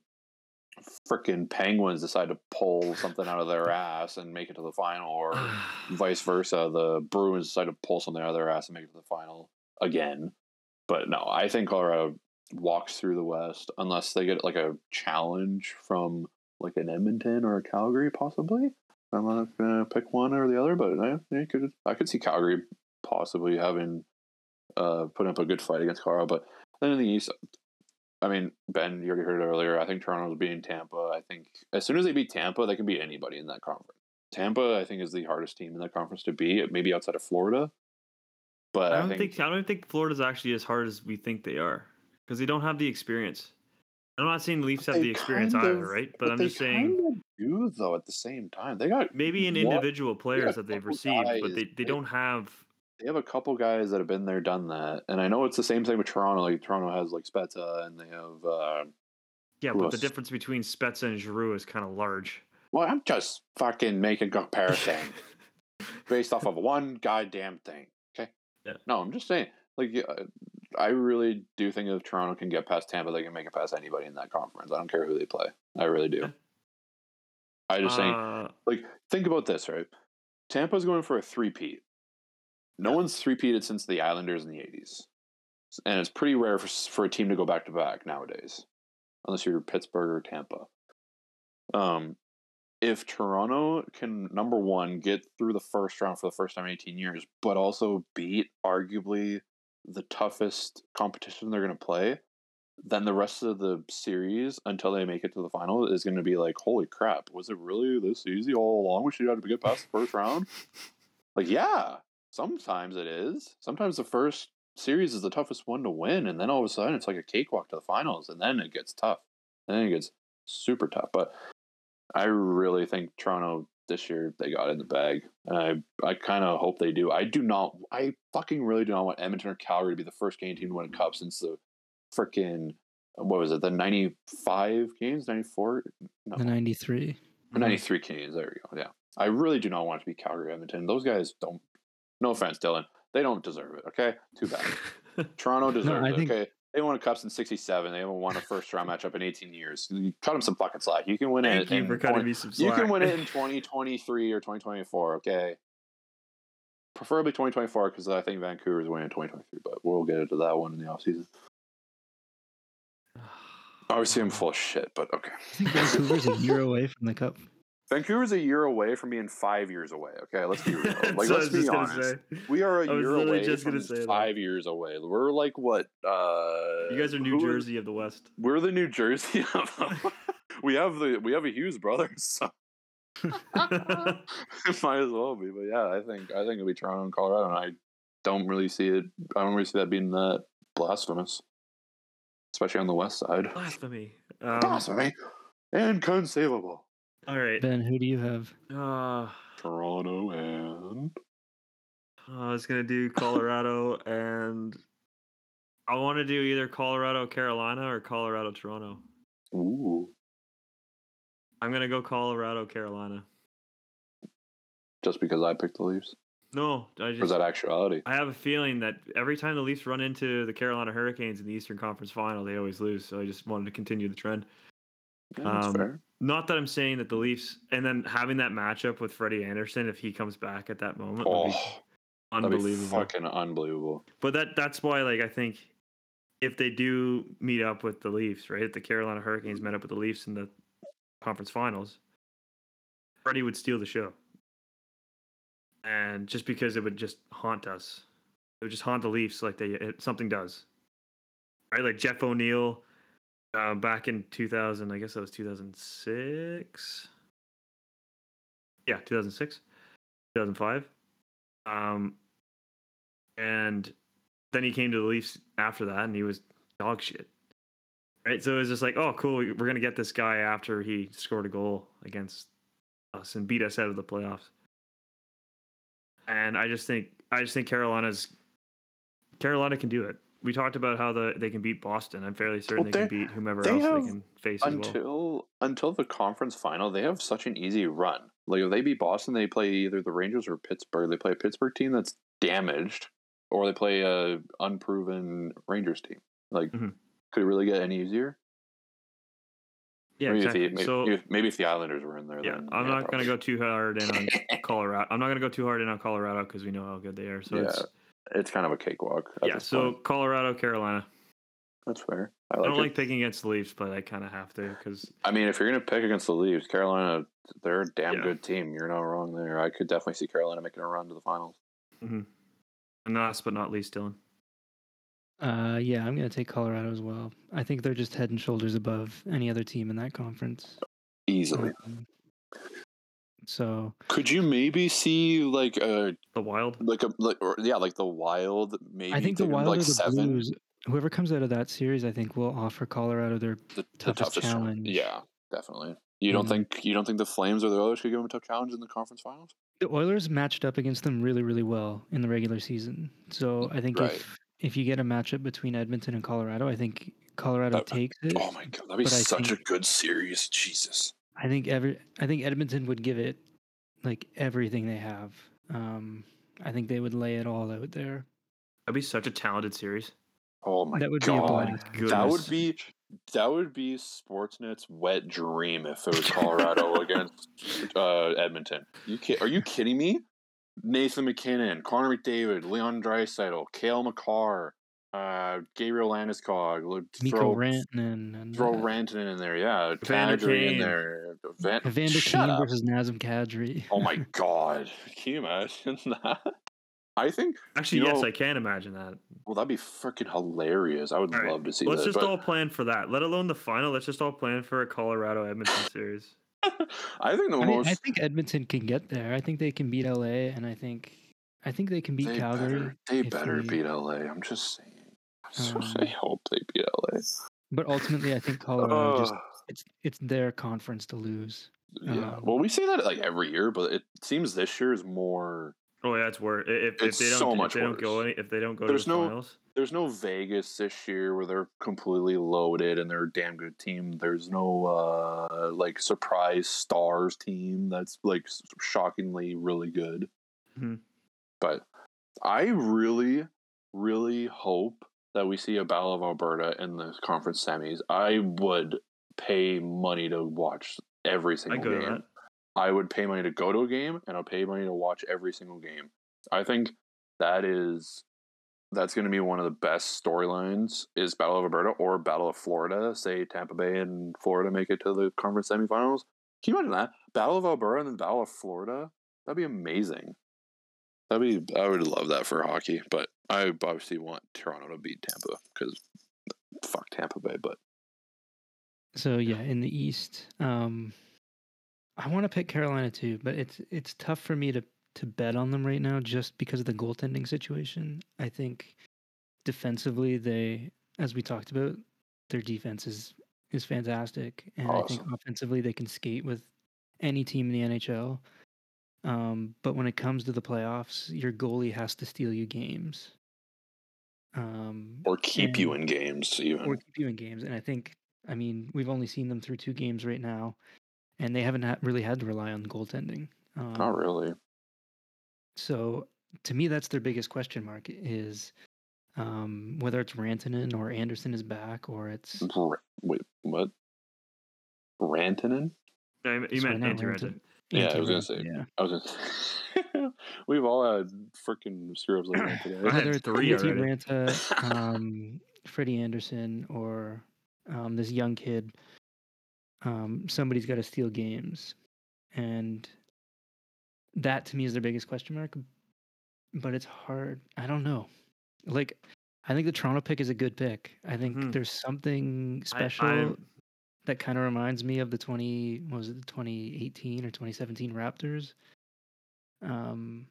freaking Penguins decide to pull something out of their ass and make it to the final, or vice versa, the Bruins decide to pull something out of their ass and make it to the final again. But no, I think Colorado walks through the West unless they get like a challenge from like an Edmonton or a Calgary, possibly. I'm not gonna pick one or the other, but I, I could I could see Calgary possibly having uh putting up a good fight against Colorado. But then in the East, I mean, Ben, you already heard it earlier. I think Toronto's beating Tampa. I think as soon as they beat Tampa, they can beat anybody in that conference. Tampa, I think, is the hardest team in that conference to beat, maybe outside of Florida. But I I, don't think, think, I don't think Florida's actually as hard as we think they are because they don't have the experience. I'm not saying the Leafs have the experience kind either, right? But, I'm just saying kinda do though. At the same time, they got maybe in individual players a that they've received, but guys they, they don't have. they have a couple guys that have been there, done that, and I know it's the same thing with Toronto. Like Toronto has like Spezza, and they have. Uh, Yeah, but the difference between Spezza and Giroux is kind of large. well, I'm just fucking making a comparison based off of one goddamn thing. Okay. Yeah. No, I'm just saying. Like, uh, I really do think if Toronto can get past Tampa, they can make it past anybody in that conference. I don't care who they play. I really do. I just think Uh, like think about this, right? Tampa's going for a three-peat. No Yeah. one's three-peated since the Islanders in the '80s, and it's pretty rare for for a team to go back to back nowadays, unless you're Pittsburgh or Tampa. Um, if Toronto can number one get through the first round for the first time in 18 years, but also beat arguably the toughest competition they're going to play, then the rest of the series until they make it to the final is going to be like, holy crap, was it really this easy all along? We should have to get past the first round. Like, yeah, sometimes it is. Sometimes the first series is the toughest one to win, and then all of a sudden it's like a cakewalk to the finals, and then it gets tough. And then it gets super tough. But I really think Toronto this year they got in the bag, and I I kind of hope they do. I do not. I fucking really do not want Edmonton or Calgary to be the first game team to win a cup since the freaking what was it the ninety five games ninety four no The 93. ninety three games there we go yeah I really do not want it to be Calgary Edmonton those guys don't no offense Dylan they don't deserve it okay too bad Toronto deserves I it think- okay they won a cup in '67. They haven't won a first round matchup in 18 years. You cut them some fucking slack. You can win Thank it. you in for cutting 20 me some you can win it in 2023 or 2024, okay? Preferably 2024 because I think Vancouver's winning in 2023, but we'll get into that one in the offseason. Obviously, oh, I'm full of shit, but okay. I think Vancouver's a year away from the cup. Vancouver's a year away from being five years away, okay? Let's be real. Like, I let's be honest. We are a year away from gonna that. five years away. We're like, what? Uh, You guys are New Jersey of the West. We're the New Jersey of we have the we have a Hughes brothers, so it might as well be. But yeah, I think I think it'll be Toronto and Colorado, and I don't really see it. I don't really see that being that blasphemous, especially on the west side. Blasphemy. Um, Blasphemy, inconceivable. All right. Ben, who do you have? Uh, Toronto and I was gonna do Colorado, and I want to do either Colorado Carolina or Colorado Toronto. ooh, I'm gonna go Colorado Carolina. just because I picked the Leafs, No, I or is that actuality? I have a feeling that every time the Leafs run into the Carolina Hurricanes in the Eastern Conference Final, they always lose. So I just wanted to continue the trend. Yeah, that's Um, fair. Not that I'm saying that the Leafs, and then having that matchup with Freddie Anderson, if he comes back at that moment, would Oh, be that'd be unbelievable. fucking unbelievable. But that that's why, like, I think if they do meet up with the Leafs, right? If the Carolina Hurricanes met up with the Leafs in the conference finals, Freddie would steal the show. And just because it would just haunt us, it would just haunt the Leafs like they it, something does, right? Like Jeff O'Neill, uh, back in 2000, I guess that was 2006. Yeah, 2006, 2005. Um, and then he came to the Leafs after that, and he was dog shit. Right, so it was just like, oh, cool, we're gonna get this guy after he scored a goal against us and beat us out of the playoffs. And I just think, I just think Carolina's Carolina can do it. We talked about how the they can beat Boston. I'm fairly certain Well, they can beat whomever they else have they can face as well. until until the conference final, they have such an easy run. Like if they beat Boston, they play either the Rangers or Pittsburgh. They play a Pittsburgh team that's damaged, or they play a unproven Rangers team. Like, Mhm. could it really get any easier? Yeah, maybe, exactly. if the, maybe, so maybe- maybe if the Islanders were in there, yeah, then I'm yeah, not gonna go too hard in on Colorado. I'm not gonna go too hard in on Colorado because we know how good they are. So Yeah, it's It's kind of a cakewalk. yeah. So point. Colorado, Carolina. that's fair. I I don't it. like picking against the Leafs, but I kind of have to because I mean, if you're gonna pick against the Leafs, Carolina, they're a damn Yeah. good team. You're not wrong there. I could definitely see Carolina making a run to the finals. and last but not least, Dylan. Uh, yeah, I'm gonna take Colorado as well. I think they're just head and shoulders above any other team in that conference. Easily. Um, so Could you maybe see like a The Wild. like a like or, yeah like the Wild maybe I think the Wild like or the seven Blues, whoever comes out of that series, I think will offer Colorado their the, the toughest toughest challenge. Yeah, definitely. You don't Mhm. think you don't think the Flames or the Oilers could give them a tough challenge in the conference finals? The Oilers matched up against them really, really well in the regular season. So I think Right. if if you get a matchup between Edmonton and Colorado, I think Colorado That- takes it. Oh my god, that'd be But I such a good series. Jesus. I think every I think Edmonton would give it like everything they have. Um, I think they would lay it all out there. That'd be such a talented series. Oh my That would be a god. blast. That would be that would be Sportsnet's wet dream if it was Colorado against uh, Edmonton. You ki- are you kidding me? Nathan MacKinnon, Connor McDavid, Leon Draisaitl, Cale Makar, uh, Gabriel Landeskog, lo- Mikko throw Rantanen and throw uh, Rantanen in there, yeah, Evander Kadri in there, Van- Evander Shut Kane up. versus Nazem Kadri. Oh my god, can you imagine that? I think Actually, You yes, know- I can imagine that. well that'd be freaking hilarious. I would All right, love to see Let's that. just but- all plan for that. Let alone the final. Let's just all plan for a Colorado Edmonton series. I think the I, mean, most I think Edmonton can get there. I think they can beat LA, and I think I think they can beat they Calgary. better, they better they- beat LA. I'm just saying. I Um, hope they beat LA. But ultimately, I think Colorado just it's it's their conference to lose. yeah. um, Well, we say that like every year, but it seems this year is more. Oh yeah, it's worse. If, if It's they don't, so if much they don't go any, if they don't go There's to the no- finals, There's no Vegas this year where they're completely loaded and they're a damn good team. There's no uh like surprise stars team that's like shockingly really good. Mhm. But I really, really hope that we see a Battle of Alberta in the conference semis. I would pay money to watch every single to game. I would pay money to go to a game and I'll pay money to watch every single game. I think that is that's going to be one of the best storylines is Battle of Alberta or Battle of Florida. Say Tampa Bay and Florida make it to the conference semifinals. Can you imagine that Battle of Alberta and then Battle of Florida? That'd be amazing. That'd be I would love that for hockey, but I obviously want Toronto to beat Tampa because fuck Tampa Bay. But So yeah, in the East, um, I want to pick Carolina too, but it's it's tough for me to to bet on them right now just because of the goaltending situation. I think defensively, they, as we talked about, their defense is is fantastic, and I think offensively they can skate with any team in the NHL. Um, but when it comes to the playoffs, your goalie has to steal you games. Um, or keep you in games even. or keep you in games. And I think, I mean, we've only seen them through two games right now, and they haven't ha- really had to rely on goaltending. Um, Not really. So to me, that's their biggest question mark is um, whether it's Rantanen or Anderson is back, or it's Ra- Wait, what? Rantanen? No, you- you meant not Antti Rantanen. Yeah, I was gonna say- yeah. I was. Gonna... We've all had freaking screw ups like that I today. had three Antti already. Raanta, um, Freddie Anderson, or um, this young kid, um, somebody's got to steal games, and that to me is their biggest question mark. But it's hard. I don't know. Like, I think the Toronto pick is a good pick. I think Mhm. there's something special I'm- that kind of reminds me of the 20 what was it the 2018 or 2017 Raptors um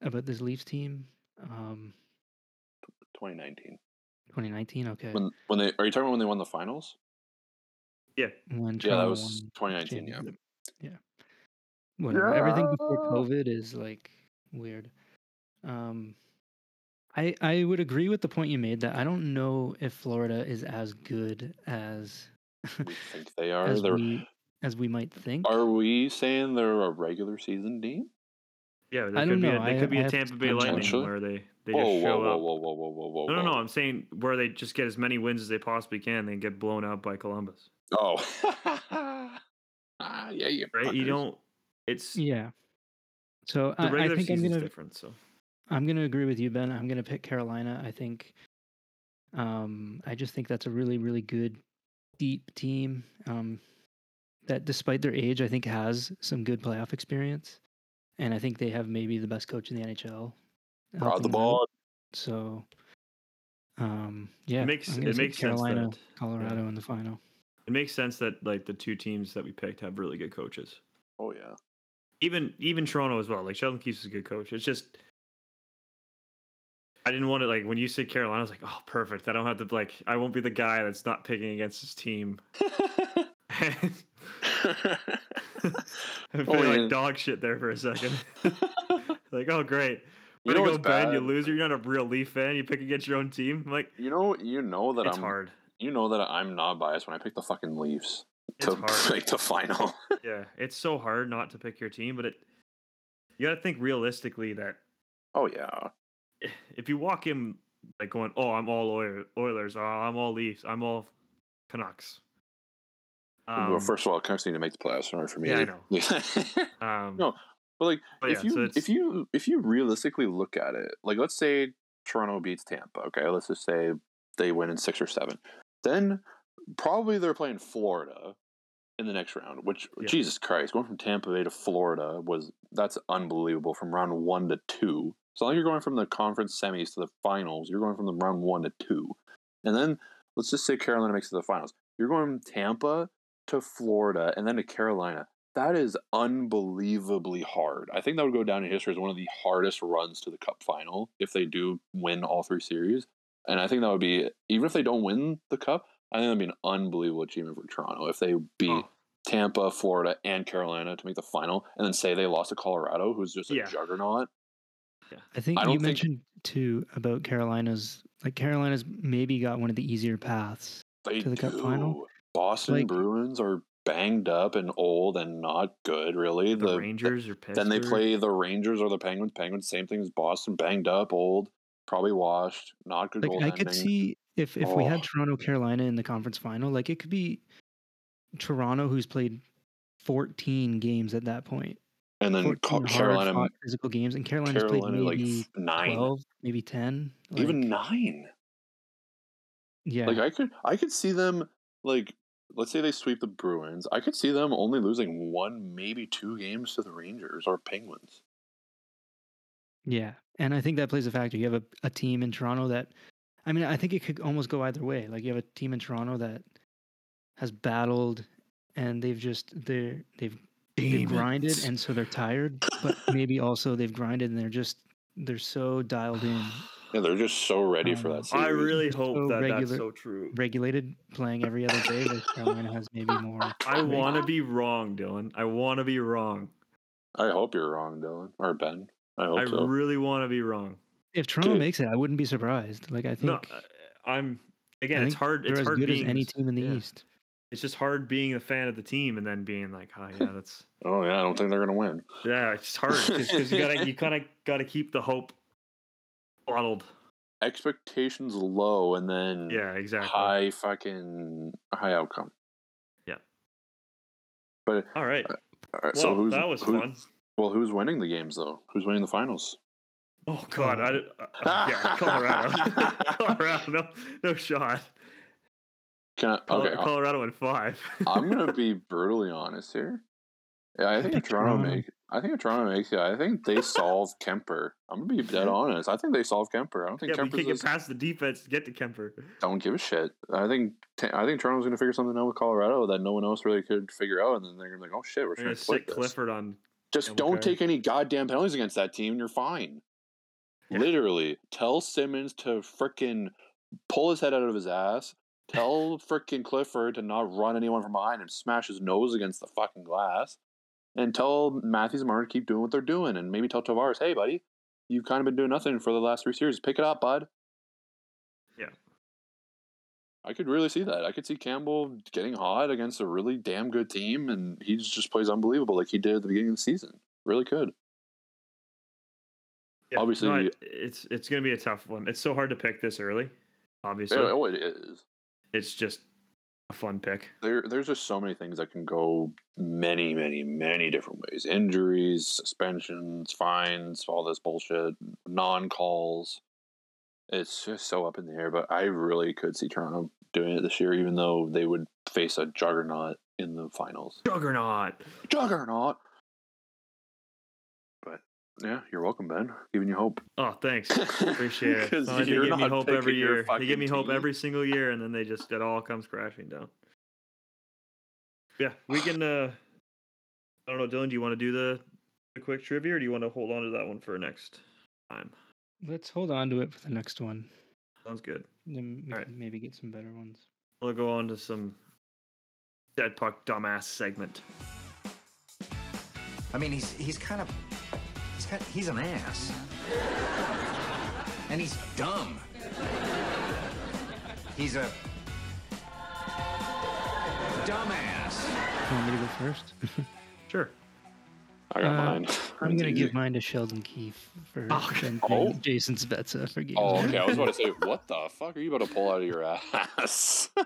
about this Leafs team um 2019. 2019 okay When when they are you talking about when they won the finals? yeah, when Yeah, that was 2019. Yeah. championship. yeah whatever everything before COVID is like weird um I I would agree with the point you made that I don't know if Florida is as good as We think they are. as They're, we as we might think are we saying they're a regular season team? yeah. They I could don't be know. A, they I- could be I a Tampa Bay Lightning where they they whoa, just show whoa, up. whoa, whoa, whoa, whoa, whoa, No, no, no. I'm saying where they just get as many wins as they possibly can, and get blown out by Columbus. Oh. ah, yeah, you right? You don't. It's Yeah. So the I, I regular think I'm gonna different. So I'm gonna agree with you, Ben. I'm gonna pick Carolina. I think um I just think that's a really, really good deep team. Um that despite their age, I think has some good playoff experience. And I think they have maybe the best coach in the NHL. Rod helping the them out. ball. So um yeah. it makes it makes Carolina, sense that Colorado in the final. it makes sense that like the two teams that we picked have really good coaches. Oh yeah. Even even Toronto as well. Like Sheldon Keefe is a good coach. It's just I didn't want to like when you said Carolina, I was like, oh, perfect. I don't have to like. I won't be the guy that's not picking against his team. I feel Oh, like dog shit there for a second. like, oh great. you know to go, Ben. You bad? loser. You're not a real Leaf fan. You pick against your own team. I'm like, You know, you know that it's I'm. hard. You know that I'm not biased when I pick the fucking Leafs It's to hard. make the final. Yeah, it's so hard not to pick your team, but it. You got to think realistically that oh yeah. If you walk in like going, "Oh, I'm all Oilers. Oh, I'm all Leafs. I'm all Canucks." Um, well, first of all, Canucks need to make the playoffs in order for me. yeah, I know. um, No, But like, But if yeah, you so if you if you realistically look at it, like let's say Toronto beats Tampa, okay, let's just say they win in six or seven, then probably they're playing Florida in the next round. Which Yeah. Jesus Christ, going from Tampa Bay to Florida was that's unbelievable from round one to two. So like you're going from the conference semis to the finals, you're going from the round one to two, and then let's just say Carolina makes it to the finals. You're going from Tampa to Florida and then to Carolina. That is unbelievably hard. I think that would go down in history as one of the hardest runs to the cup final if they do win all three series. And I think that would be even if they don't win the cup, I think that'd be an unbelievable achievement for Toronto if they beat Oh, Tampa, Florida, and Carolina to make the final, and then say they lost to Colorado, who's just a Yeah. juggernaut. I think I you think- mentioned too about Carolina's like Carolina's maybe got one of the easier paths. They To the do. cup final? Boston Like- Bruins are banged up and old and not good, really. the, The, Rangers or Pittsburgh. Then they play the Rangers or the Penguins. Penguins, same thing as Boston, banged up, old, probably washed, not good Like I could see if if we had Oh. Toronto Carolina in the conference final, like it could be Toronto who's played 14 games at that point. And then 14 Ca- hard Carolina, physical games, and Carolina's Carolina played like maybe f- nine, 12, maybe 10. even nine. yeah. Like I could, I could see them like. Let's say they sweep the Bruins. I could see them only losing one, maybe two games to the Rangers or Penguins. Yeah, and I think that plays a factor. You have a, a team in Toronto that, I mean, I think it could almost go either way. Like you have a team in Toronto that has battled, and they've just they're they've they've grinded, and so they're tired. But maybe also they've grinded, and they're just they're so dialed in, Yeah, they're just so ready for that Um, series. I really hope so that that's so true. regulated, playing every other day. Where Carolina has maybe more. I want to be wrong, Dylan. I want to be wrong. I hope you're wrong, Dylan or Ben. I hope I so. really want to be wrong. If Toronto Good. makes it, I wouldn't be surprised. Like I think. No, I- I'm again. I It's hard. They're It's as good being as any team in the yeah. East. It's just hard being a fan of the team and then being like, oh yeah, that's oh yeah, I don't think they're gonna win. yeah. It's hard because you gotta you kind of gotta keep the hope bottled. Expectations low, and then Yeah, exactly. high fucking high outcome. Yeah. But All right. all right, Well, so who's that was who- fun. Well, who's winning the games though? Who's winning the finals? Oh God, I, uh, uh, yeah, Colorado. Colorado, no, no shot. Can I, Col- okay, Colorado in five. I'm gonna be brutally honest here. Yeah, I think if Toronto make, I think if Toronto makes it, I think they solve Kuemper. I'm gonna be dead honest. I think they solve Kuemper. I don't think yeah, can't get past the defense to get to Kuemper. don't give a shit. I think I think Toronto's gonna figure something out with Colorado that no one else really could figure out, and then they're gonna be like, oh shit, we're gonna to sit. Clifford on. Just don't take any goddamn penalties against that team, and you're fine. Yeah. Literally, tell Simmonds to frickin' pull his head out of his ass. Tell frickin' Clifford to not run anyone from behind and smash his nose against the fucking glass. And tell Matthews and Martin to keep doing what they're doing. And maybe tell Tavares, hey, buddy, you've kind of been doing nothing for the last three series. Pick it up, bud. Yeah. I could really see that. I could see Campbell getting hot against a really damn good team, and he just plays unbelievable like he did at the beginning of the season. Really could. Yeah, Obviously- no, it's it's gonna be a tough one. It's so hard to pick this early. Obviously, Yeah, oh, it is. It's just a fun pick. there there's just so many things that can go many many many different ways injuries suspensions fines all this bullshit non-calls it's just so up in the air but i really could see toronto doing it this year even though they would face a juggernaut in the finals Juggernaut. juggernaut yeah you're welcome ben giving you hope Oh, thanks. Appreciate it. 'Cause So they you're give me hope every year. They give me hope team. every single year, and then they just it all comes crashing down. Yeah, we can. uh I don't know, Dylan. Do you want to do the the quick trivia, or do you want to hold on to that one for next time? Let's hold on to it for the next one. Sounds good. Then we Alright. can maybe get some better ones. We'll go on to some dead puck dumbass segment. I mean, he's he's kind of he's kind he's an ass, and he's dumb. He's a dumbass. You want me to go first? Sure. i got Uh, mine I'm gonna give mine to Sheldon Keefe for Oh, benching Oh. Jason Spezza for game. Oh, one. okay. I was about to say, what the fuck are you about to pull out of your ass?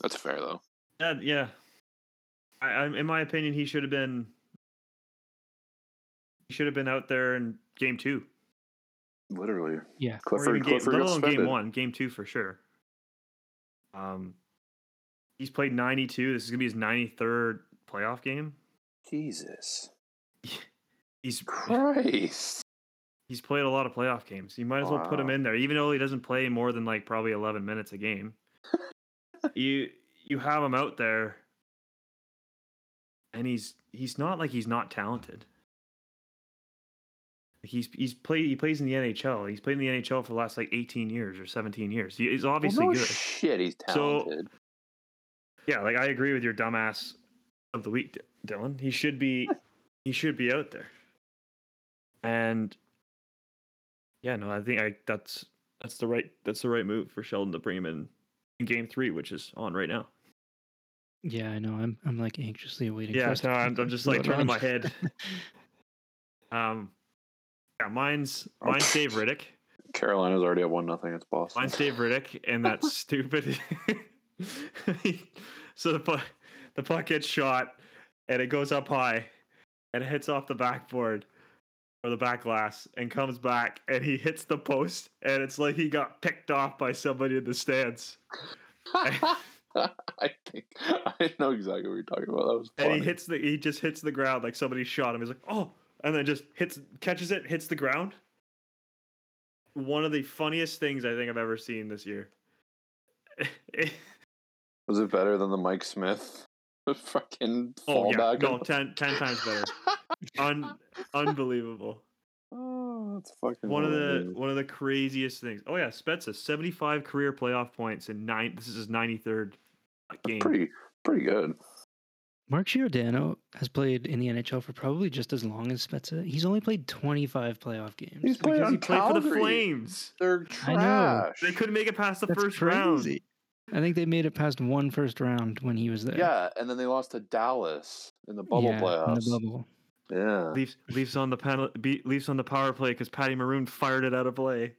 That's fair though. Uh, yeah. I, I, in my opinion, he should have been. He should have been out there in game two, Literally, Yeah. or Clifford. even game, Clifford let alone game one, game two for sure. Um, he's played 92. This is gonna be his 93rd playoff game. Jesus He's Christ! he's played a lot of playoff games. You might as well put him in there, even though he doesn't play more than like probably 11 minutes a game. you you have him out there, and he's he's not like he's not talented. He's he's played he plays in the NHL. He's played in the NHL for the last like 18 years or 17 years. He- He's obviously well, no good. shit, he's So- talented. Yeah, like I agree with your dumbass of the week, D- Dylan. He should be he should be out there. And yeah, no, I think I that's that's the right that's the right move for Sheldon to bring him in in game three, which is on right now. Yeah, I know. I'm I'm like anxiously awaiting. Yeah, us no, I'm, I'm just like turning my head. Um yeah, mine's oh. mine's Dave Rittich. Carolina's already at one nothing. It's Boston. Mine's Dave Rittich, and that stupid. so the puck, the puck gets shot, and it goes up high, and it hits off the backboard or the back glass, and comes back, and he hits the post, and it's like he got picked off by somebody in the stands, I think I know exactly what you're talking about. That was and he hits the he just hits the ground like somebody shot him. He's like, oh, and then just hits catches it, hits the ground. One of the funniest things I think I've ever seen this year. Was it better than the Mike Smith fucking Oh yeah, fallback? no, 10, 10 times better. Un- unbelievable. oh, that's fucking One of the one of the craziest things. Oh yeah, Spezza, seventy five career playoff points in nine. This is his ninety third game. pretty pretty good. Mark Giordano has played in the NHL for probably just as long as Spezza. He's only played 25 playoff games. He's played on he played for the Flames. They're I know. trash. They couldn't make it past the That's first round. I think they made it past one first round when he was there. Yeah, and then they lost to Dallas in the bubble Yeah, playoffs. In the bubble. Yeah. Leafs, Leafs on the panel, be, Leafs on the power play because Patty Maroon fired it out of play.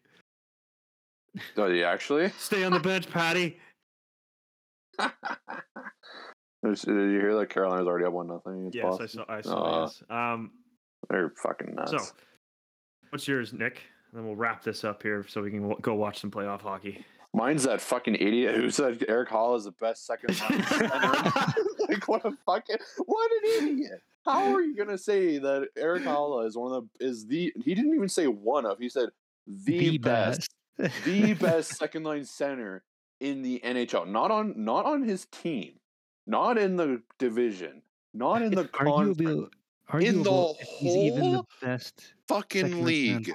Oh, yeah, actually? Stay on the bench, Patty. There's- Did you hear that Carolina's already up one nothing? Yes, I saw. I saw. Aw. yes. Um. They're fucking nuts. So, what's yours, Nick? And then we'll wrap this up here so we can w- go watch some playoff hockey. Mine's that fucking idiot who said Erik Haula is the best second line center. like what a fucking what an idiot. How are you gonna say that Erik Haula is one of the is the he didn't even say one of he said the, best, the best second line center in the NHL. Not on not on his team, not in the division, not in the conference. arguable, In the arguable he's even the best fucking second line center in league.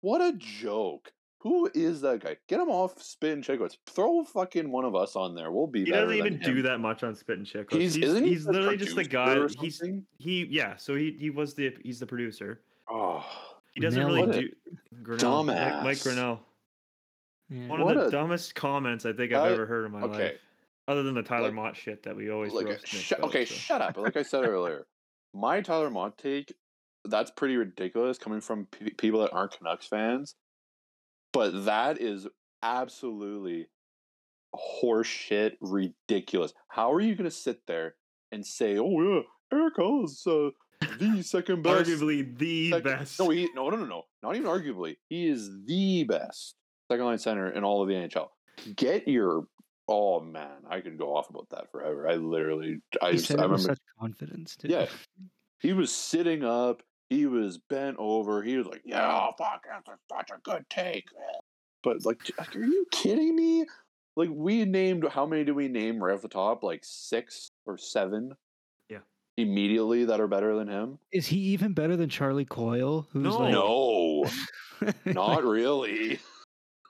What a joke. Who is that guy? Get him off Spittin' Chiclets. Throw fucking one of us on there. We'll be He better doesn't even than him. do that much on Spit and Chick. He's, He's isn't he he's literally just the guy. He's he yeah. So he he was the he's the producer. Oh, He doesn't really do. Grinnell, Mike, Mike Grinnell. Yeah. One What of the a- dumbest comments I think I've I- ever heard in my okay. life. Other than the Tyler Like- Mott shit that we always like sh- about, okay, so. shut up. Like I said earlier, my Tyler Motte take that's pretty ridiculous coming from p- people that aren't Canucks fans. But that is absolutely horseshit, ridiculous. How are you going to sit there and say, "Oh yeah, Erik Haula is uh, the second best"? Arguably the second- best. No, he no no no no. Not even arguably. He is the best second line center in all of the NHL. Get your oh man, I could go off about that forever. I literally I, He just, I remember such confidence too. Yeah. he was sitting up, he was bent over, he was like, Yeah, fuck, that's such a good take. But like, are you kidding me? Like we named how many do we name right off the top? Like six or seven? Yeah. Immediately that are better than him? Is he even better than Charlie Coyle? Who's No. like No. Not really.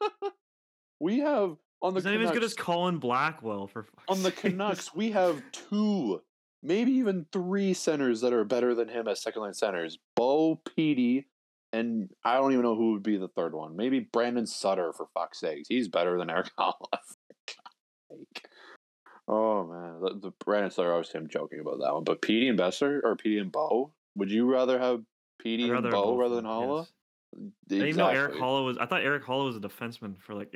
we have on the even as good as Colin Blackwell for on the. Canucks. We have two, maybe even three centers that are better than him as second line centers. Bo Petey, and I don't even know who would be the third one. Maybe Brandon Sutter for fuck's sakes. He's better than Eric Haula. For God's sake. Oh man, the, the Brandon Sutter. Obviously, I'm joking about that one. But Petey and Besser or Petey and Bo. Would you rather have Petey and Bo rather than Haula? yes. I didn't even know Erik Exactly. Haula was. I thought Erik Haula was a defenseman for like.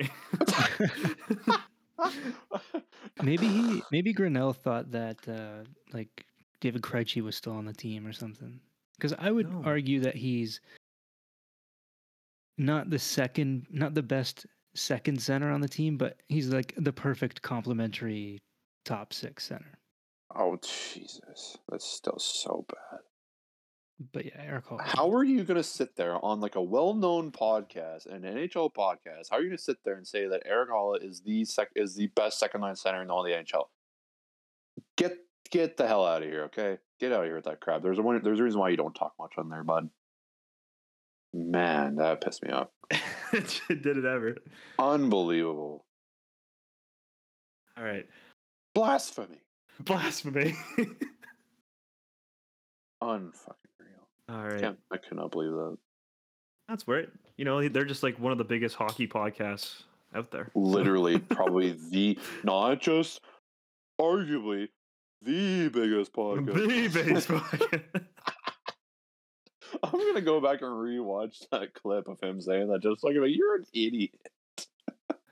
maybe he maybe Grinnell thought that uh, like David Krejci was still on the team or something. Because I would No. argue that he's not the second, not the best second center on the team, but he's like the perfect complementary top six center. oh Jesus, that's still so bad. But yeah, Erik Haula. How are you going to sit there on like a well-known podcast, an NHL podcast? How are you going to sit there and say that Erik Haula is the sec- is the best second line center in all the NHL? Get get the hell out of here, okay? Get out of here with that crap. There's a one. There's a reason why you don't talk much on there, bud. Man, that pissed me off. Did it ever? Unbelievable, All right, blasphemy, blasphemy. unfucking. All I can't. I cannot believe that. that's weird. You know, they're just like one of the biggest hockey podcasts out there. Literally, probably the not just arguably the biggest podcast. the biggest podcast. I'm gonna go back and rewatch that clip of him saying that. Just like, you're an idiot.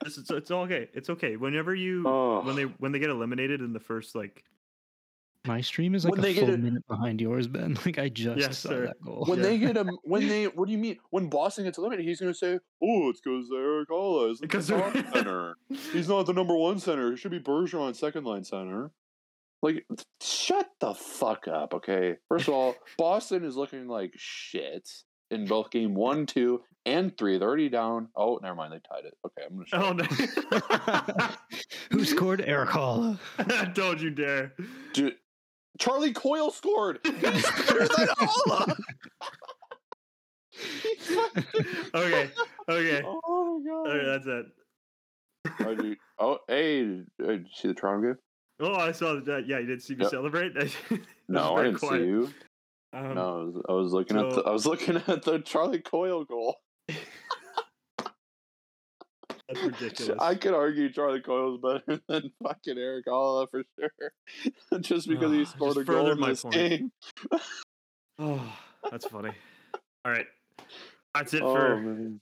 It's, it's, it's okay. It's okay. Whenever you Oh. when they when they get eliminated in the first like My stream is like When a they get full it- minute behind yours, Ben. Like I just Yes, saw sir. that goal. When Yeah. they get him, when they, what do you mean? When Boston gets eliminated, he's gonna say, "Oh, it's because Erik Haula is the Because top they're- center. He's not the number one center. He should be Bergeron, second line center." Like, shut the fuck up, okay? First of all, Boston is looking like shit in both game one, two, and three. They're already down. Oh, never mind, they tied it. Okay, I'm gonna. Shut oh no! Who scored Erik Haula? Don't you dare! Dude, Charlie Coyle scored. He's better than Haula. Okay, okay. Oh my god. Okay, that's it. Oh, dude. Oh, hey, did you see the Toronto game? Oh, I saw that. Yeah, you didn't see me Yep. celebrate. That No, I didn't quiet. see you. Um, no, I was, I was looking at the I was looking at the Charlie Coyle goal. That's ridiculous. I could argue Charlie Coyle's better than fucking Erik Haula for sure, just because he Ah, scored a goal in my this point. game. Oh, that's funny. All right, that's it Oh for man,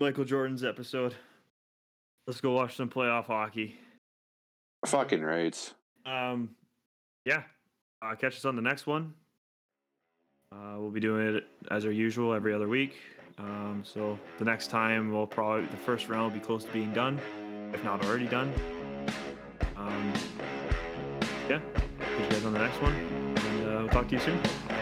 Michael Jordan's episode. Let's go watch some playoff hockey. fucking rights. Um, yeah. Uh, catch us on the next one. Uh, we'll be doing it as our usual every other week. Um, so the next time we'll probably the first round will be close to being done, if not already done. Um, yeah. Catch you guys on the next one, and uh, we'll talk to you soon.